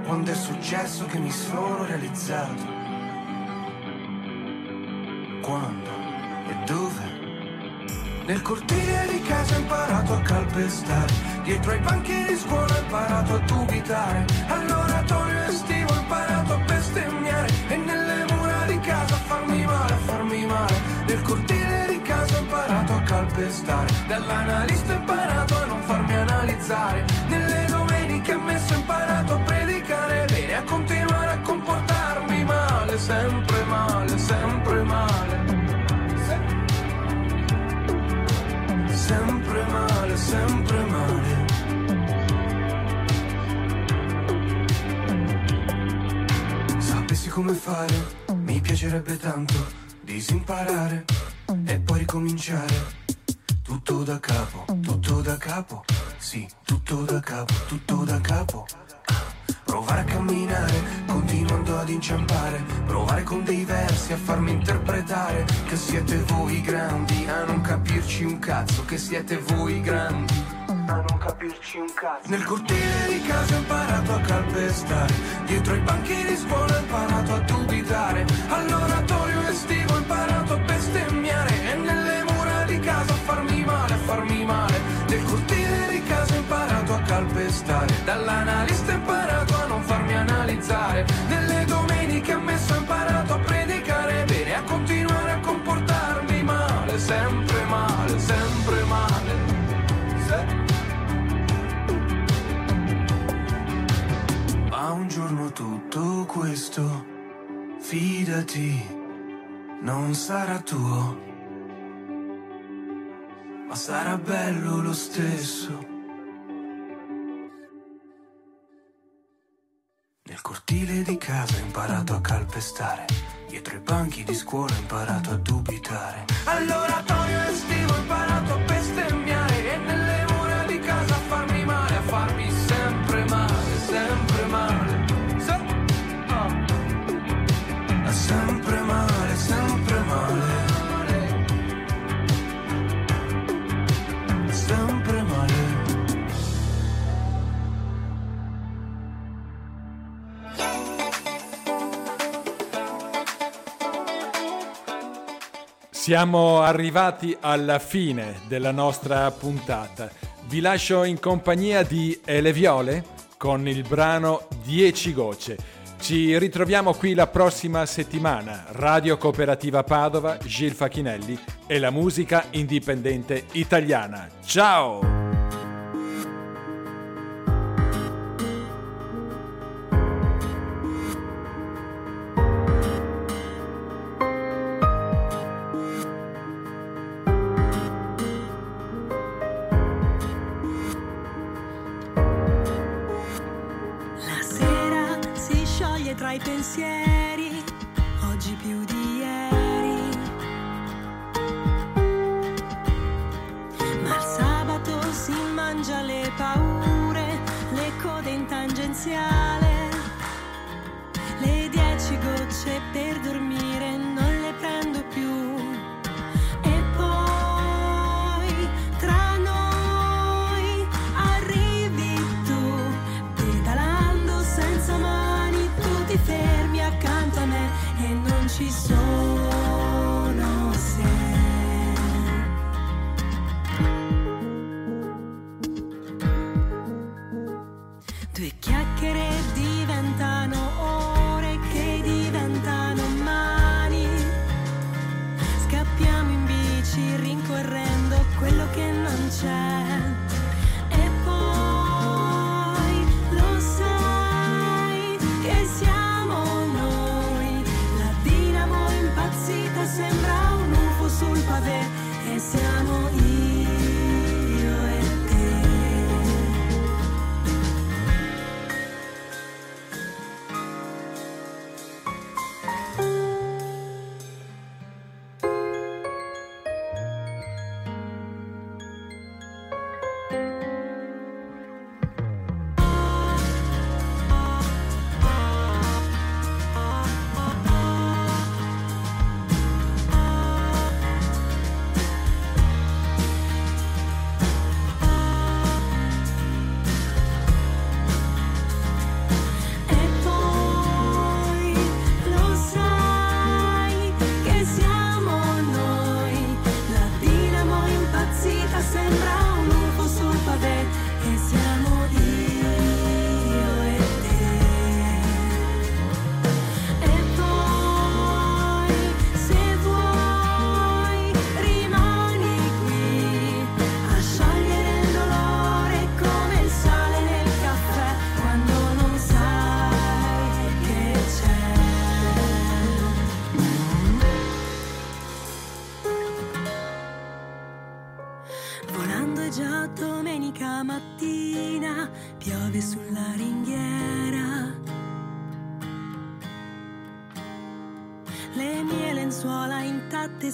quando è successo che mi sono realizzato. Quando e dove? Nel cortile di casa ho imparato a calpestare, dietro ai banchi di scuola ho imparato a dubitare, all'oratorio estivo ho imparato a bestemmiare. E nelle casa a farmi male, a farmi male. Nel cortile di casa ho imparato a calpestare Dall'analista ho imparato a non farmi analizzare come fare mi piacerebbe tanto disimparare e poi ricominciare. Tutto da capo, tutto da capo, sì, tutto da capo, tutto da capo. Provare a camminare, continuando ad inciampare, provare con dei versi a farmi interpretare che siete voi grandi, a non capirci un cazzo, che siete voi grandi a non capirci un cazzo. Nel cortile di casa ho imparato a calpestare, dietro ai banchi di scuola ho imparato a dubitare, all'oratorio estivo ho imparato a bestemmiare e nelle mura di casa a farmi male, a farmi male. Tutto questo, fidati, non sarà tuo, ma sarà bello lo stesso. Nel cortile di casa ho imparato a calpestare, dietro i banchi di scuola ho imparato a dubitare. All'oratorio estivo ho imparato
Siamo arrivati alla fine della nostra puntata. Vi lascio in compagnia di Ele Viole con il brano 10 gocce. Ci ritroviamo qui la prossima settimana. Radio Cooperativa Padova, Gil Facchinelli e la musica indipendente italiana. Ciao!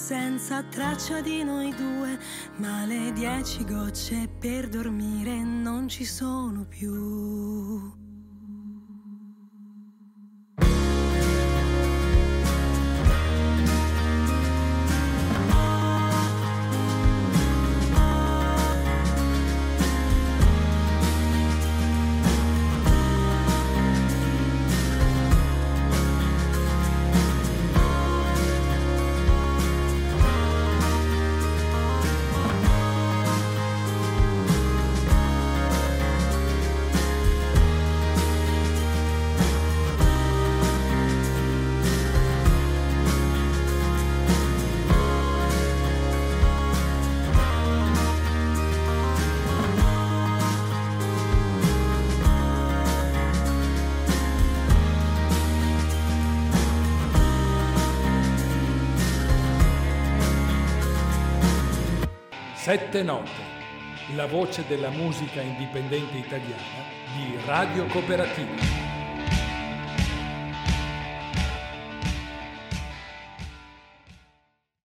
Senza traccia di noi due, ma le dieci gocce per dormire non ci sono più.
Sette note, la voce della musica indipendente italiana di Radio Cooperativa.